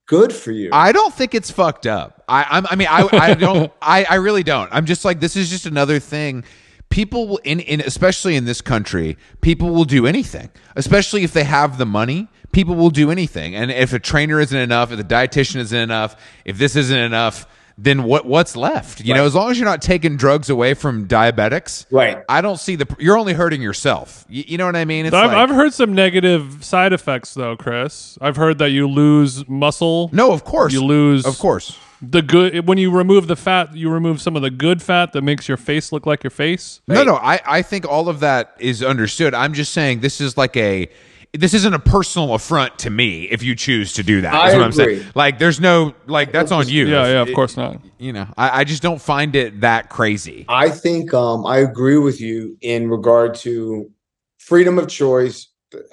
good for you." I don't think it's fucked up. I I'm, I mean I I don't I I really don't. I'm just like this is just another thing. People will in in especially in this country, people will do anything. Especially if they have the money, people will do anything. And if a trainer isn't enough, if the dietitian isn't enough, if this isn't enough, then what what's left? You know, as long as you're not taking drugs away from diabetics, Right. I don't see the you're only hurting yourself. You, you know what I mean? It's I've, like, I've heard some negative side effects though, Chris. I've heard that you lose muscle. no, of course. You lose Of course. the good when you remove the fat. You remove some of the good fat that makes your face look like your face. No, no, I, I think all of that is understood. I'm just saying this is like a this isn't a personal affront to me if you choose to do that. I is what I'm agree. saying. Like there's no like that's on you. Yeah, yeah, of course not. You know, I, I just don't find it that crazy. I think um, I agree with you in regard to freedom of choice.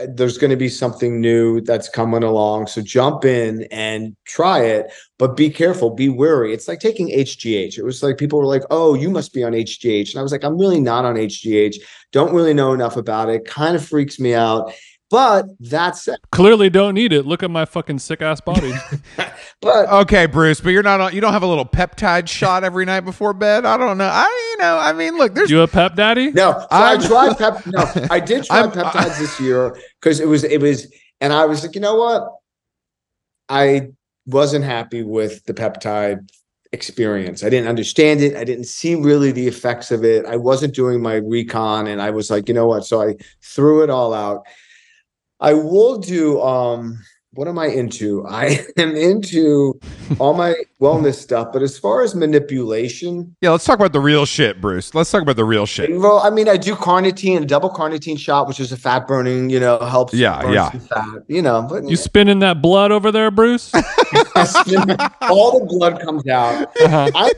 There's going to be something new that's coming along. So jump in and try it, but be careful, be wary. It's like taking HGH. It was like people were like, oh, you must be on HGH. And I was like, I'm really not on HGH. Don't really know enough about it. Kind of freaks me out. But that said, Clearly, don't need it. Look at my fucking sick ass body. but Okay, Bruce, but you're not on, you don't have a little peptide shot every night before bed. I don't know. I you know, I mean, look, there's you a pep daddy? No, so i tried pep. No, I did try I'm- peptides this year because it was it was, and I was like, you know what? I wasn't happy with the peptide experience. I didn't understand it. I didn't see really the effects of it. I wasn't doing my recon, and I was like, you know what? So I threw it all out. I will do. um What am I into? I am into all my wellness stuff, but as far as manipulation, Yeah, let's talk about the real shit, Bruce. Let's talk about the real shit. well, I mean, I do carnitine, a double carnitine shot, which is a fat burning, you know, helps. Yeah, burn yeah. some fat, you know, but You spinning that blood over there, Bruce? all the blood comes out. Uh-huh. I,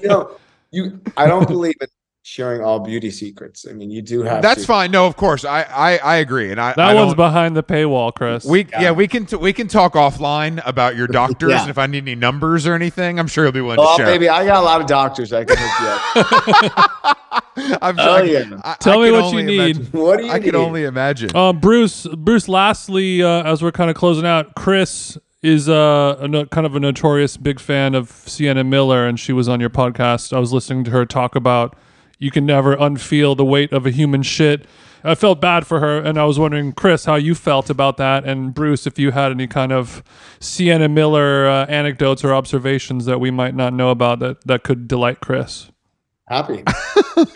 you know, you. I don't believe in sharing all beauty secrets. I mean, you do have. That's to. fine. No, of course. I I, I agree. And I That I one's behind the paywall, Chris. We yeah. Yeah. we can t- we can talk offline about your doctors Yeah. and if I need any numbers or anything, I'm sure you'll be willing Oh, to share. baby, I got a lot of doctors I can hook you up. I'm Oh, I- yeah. I- Tell I me what you need. imagine- What do you I need? can only imagine. Uh, Bruce, Bruce. Lastly, uh, as we're kind of closing out, Chris is uh, a no- kind of a notorious big fan of Sienna Miller, and she was on your podcast. I was listening to her talk about you can never unfeel the weight of a human shit. I felt bad for her, and I was wondering, Chris, how you felt about that, and Bruce, if you had any kind of Sienna Miller uh, anecdotes or observations that we might not know about that that could delight Chris. Happy.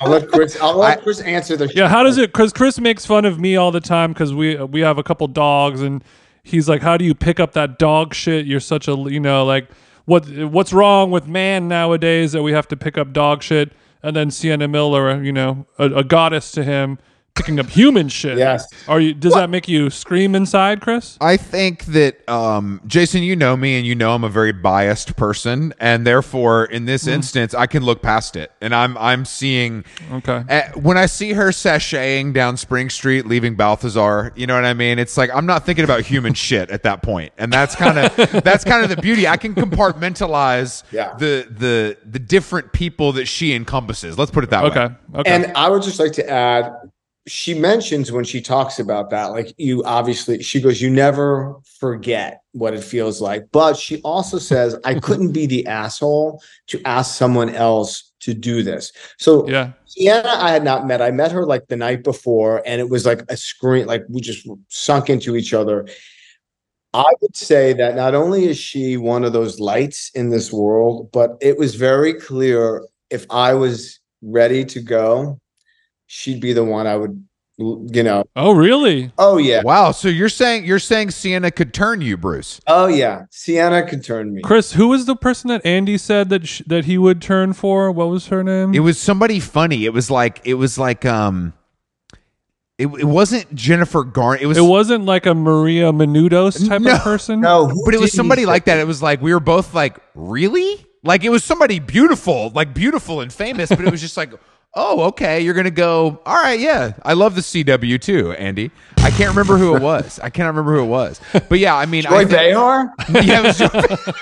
I'll let Chris. I'll let Chris answer the. Yeah, how does it? Because Chris makes fun of me all the time because we we have a couple dogs, and he's like, "How do you pick up that dog shit? You're such a you know like what what's wrong with man nowadays that we have to pick up dog shit?" And then Sienna Miller, you know, a, a goddess to him, picking up human shit. Yes. Are you? Does that make you scream inside, Chris? I think that um, Jason, you know me, and you know I'm a very biased person, and therefore, in this instance, I can look past it, and I'm I'm seeing. Okay. Uh, when I see her sashaying down Spring Street, leaving Balthazar, you know what I mean. It's like I'm not thinking about human shit at that point, and that's kind of that's kind of the beauty. I can compartmentalize Yeah. the the the different people that she encompasses. Let's put it that way. Okay. Okay. And I would just like to add, she mentions when she talks about that, like you obviously, she goes, you never forget what it feels like. But she also says, I couldn't be the asshole to ask someone else to do this. So yeah. Sienna, I had not met. I met her like the night before, and it was like a screen, like we just sunk into each other. I would say that not only is she one of those lights in this world, but it was very clear if I was ready to go, she'd be the one I would, you know. Oh, really? Oh yeah, Wow. So you're saying you're saying Sienna could turn you, Bruce? oh yeah. Sienna could turn me. Chris, who was the person that Andy said that sh- that he would turn for? What was her name? It was somebody funny. It was like it was like um. It, it wasn't Jennifer Garner. It was It wasn't like a Maria Menounos type No. of person. No, but it was somebody like that. It was like we were both like, really? Like it was somebody beautiful, like beautiful and famous, but it was just like, oh, okay, you're gonna go. All right, yeah, I love the CW too, Andy. I can't remember who it was. I can't remember who it was, but yeah, I mean, I Joy think- Behar. yeah, it was Joy-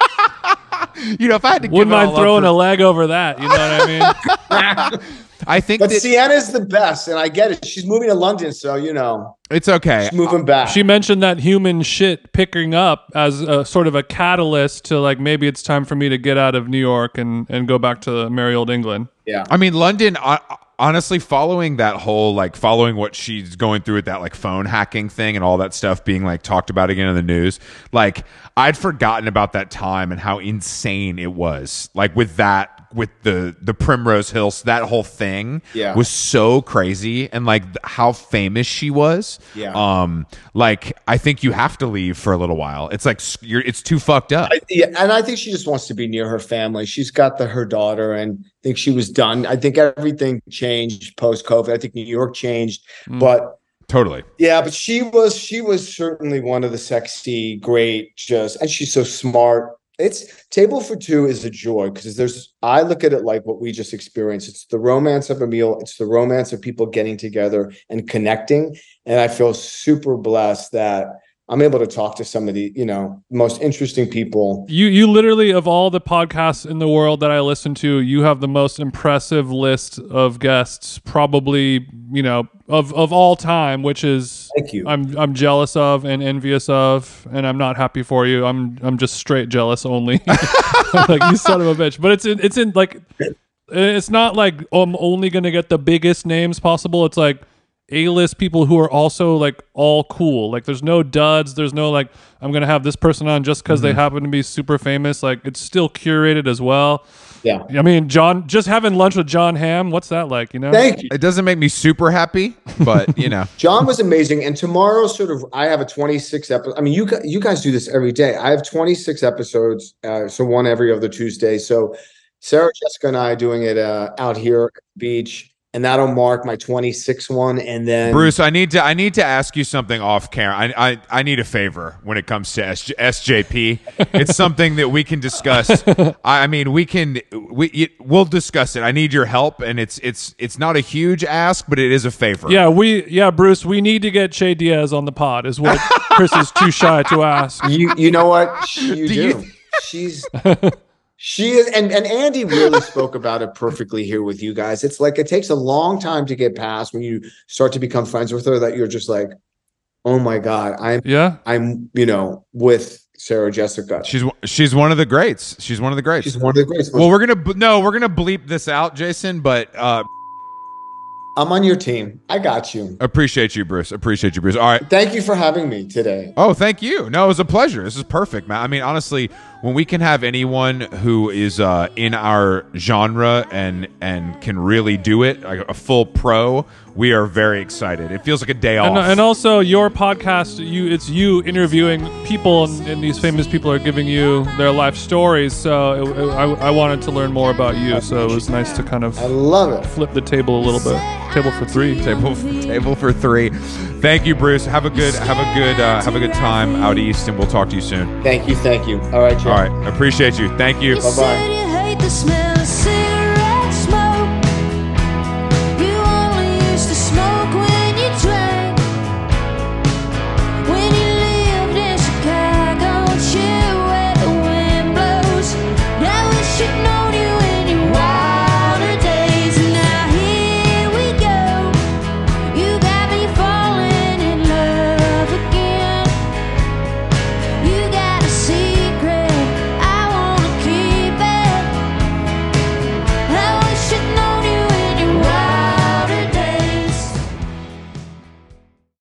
you know, if I had to, Wouldn't give mind all throwing for- a leg over that. You know what I mean? I think But that Sienna's the best, and I get it. She's moving to London, so you know it's okay. she's moving back. She mentioned that human shit picking up as a sort of a catalyst to like maybe it's time for me to get out of New York and and go back to merry old England. yeah. I mean, London. Uh, honestly, following that whole like following what she's going through with that like phone hacking thing and all that stuff being like talked about again in the news, like I'd forgotten about that time and how insane it was. Like with that, with the the Primrose Hills, that whole thing Yeah. was so crazy and like how famous she was. Yeah. Um, like I think you have to leave for a little while. It's like you're. It's too fucked up. I, yeah, and I think she just wants to be near her family. She's got the her daughter, and I think she was done. I think everything changed post COVID. I think New York changed, Mm. but totally. yeah, but she was she was certainly one of the sexy, great, just and she's so smart. It's table for two is a joy because there's I look at it like what we just experienced. It's the romance of a meal. It's the romance of people getting together and connecting. And I feel super blessed that I'm able to talk to some of the you know most interesting people You you literally of all the podcasts in the world that I listen to, you have the most impressive list of guests, probably you know of of all time, which is Thank you. I'm I'm jealous of and envious of, and I'm not happy for you. I'm I'm just straight jealous only. like you son of a bitch. But it's in, it's in like it's not like I'm only gonna get the biggest names possible. It's like A-list people who are also like all cool. Like there's no duds. There's no like I'm gonna have this person on just because Mm-hmm. they happen to be super famous. Like it's still curated as well. Yeah. I mean, John, just having lunch with John Hamm. What's that like? You know? Thank you. It doesn't make me super happy, but you know. John was amazing. And tomorrow, sort of, I have a 26 episode. I mean, you you guys do this every day. I have 26 episodes, uh, so one every other Tuesday. So Sarah, Jessica, and I are doing it uh, out here at the beach, and that'll mark my 26th one. And then Bruce, I need to I need to ask you something off camera. I I, I need a favor when it comes to SJ, SJP. it's something that we can discuss. I, I mean, we can we it, we'll discuss it. I need your help, and it's it's it's not a huge ask, but it is a favor. Yeah, we yeah, Bruce, we need to get Che Diaz on the pod. Is what Chris is too shy to ask. you you know what you Do do. you- She's she is, and and Andy really spoke about it perfectly here with you guys. It's like it takes a long time to get past when you start to become friends with her. That you're just like, oh my god, I'm Yeah. I'm you know with Sarah Jessica. she's she's one of the greats. She's one of the greats. She's one of the greatest. well, we're gonna no, we're gonna bleep this out, Jason. But uh, I'm on your team. I got you. appreciate you, Bruce. Appreciate you, Bruce. All right. Thank you for having me today. Oh, thank you. No, it was a pleasure. This is perfect, man. I mean, honestly, when we can have anyone who is uh, in our genre and and can really do it, like a full pro, we are very excited. It feels like a day off. And, and also your podcast, you it's you interviewing people, and, and these famous people are giving you their life stories. So it, it- I, I wanted to learn more about you. So it was nice to kind of I love it. flip the table a little bit. Table for three. table table for three. Thank you, Bruce. Have a good have a good uh, have a good time out east, and we'll talk to you soon. Thank you. Thank you. All right, Joe. All right, appreciate you. Thank you. Bye-bye. said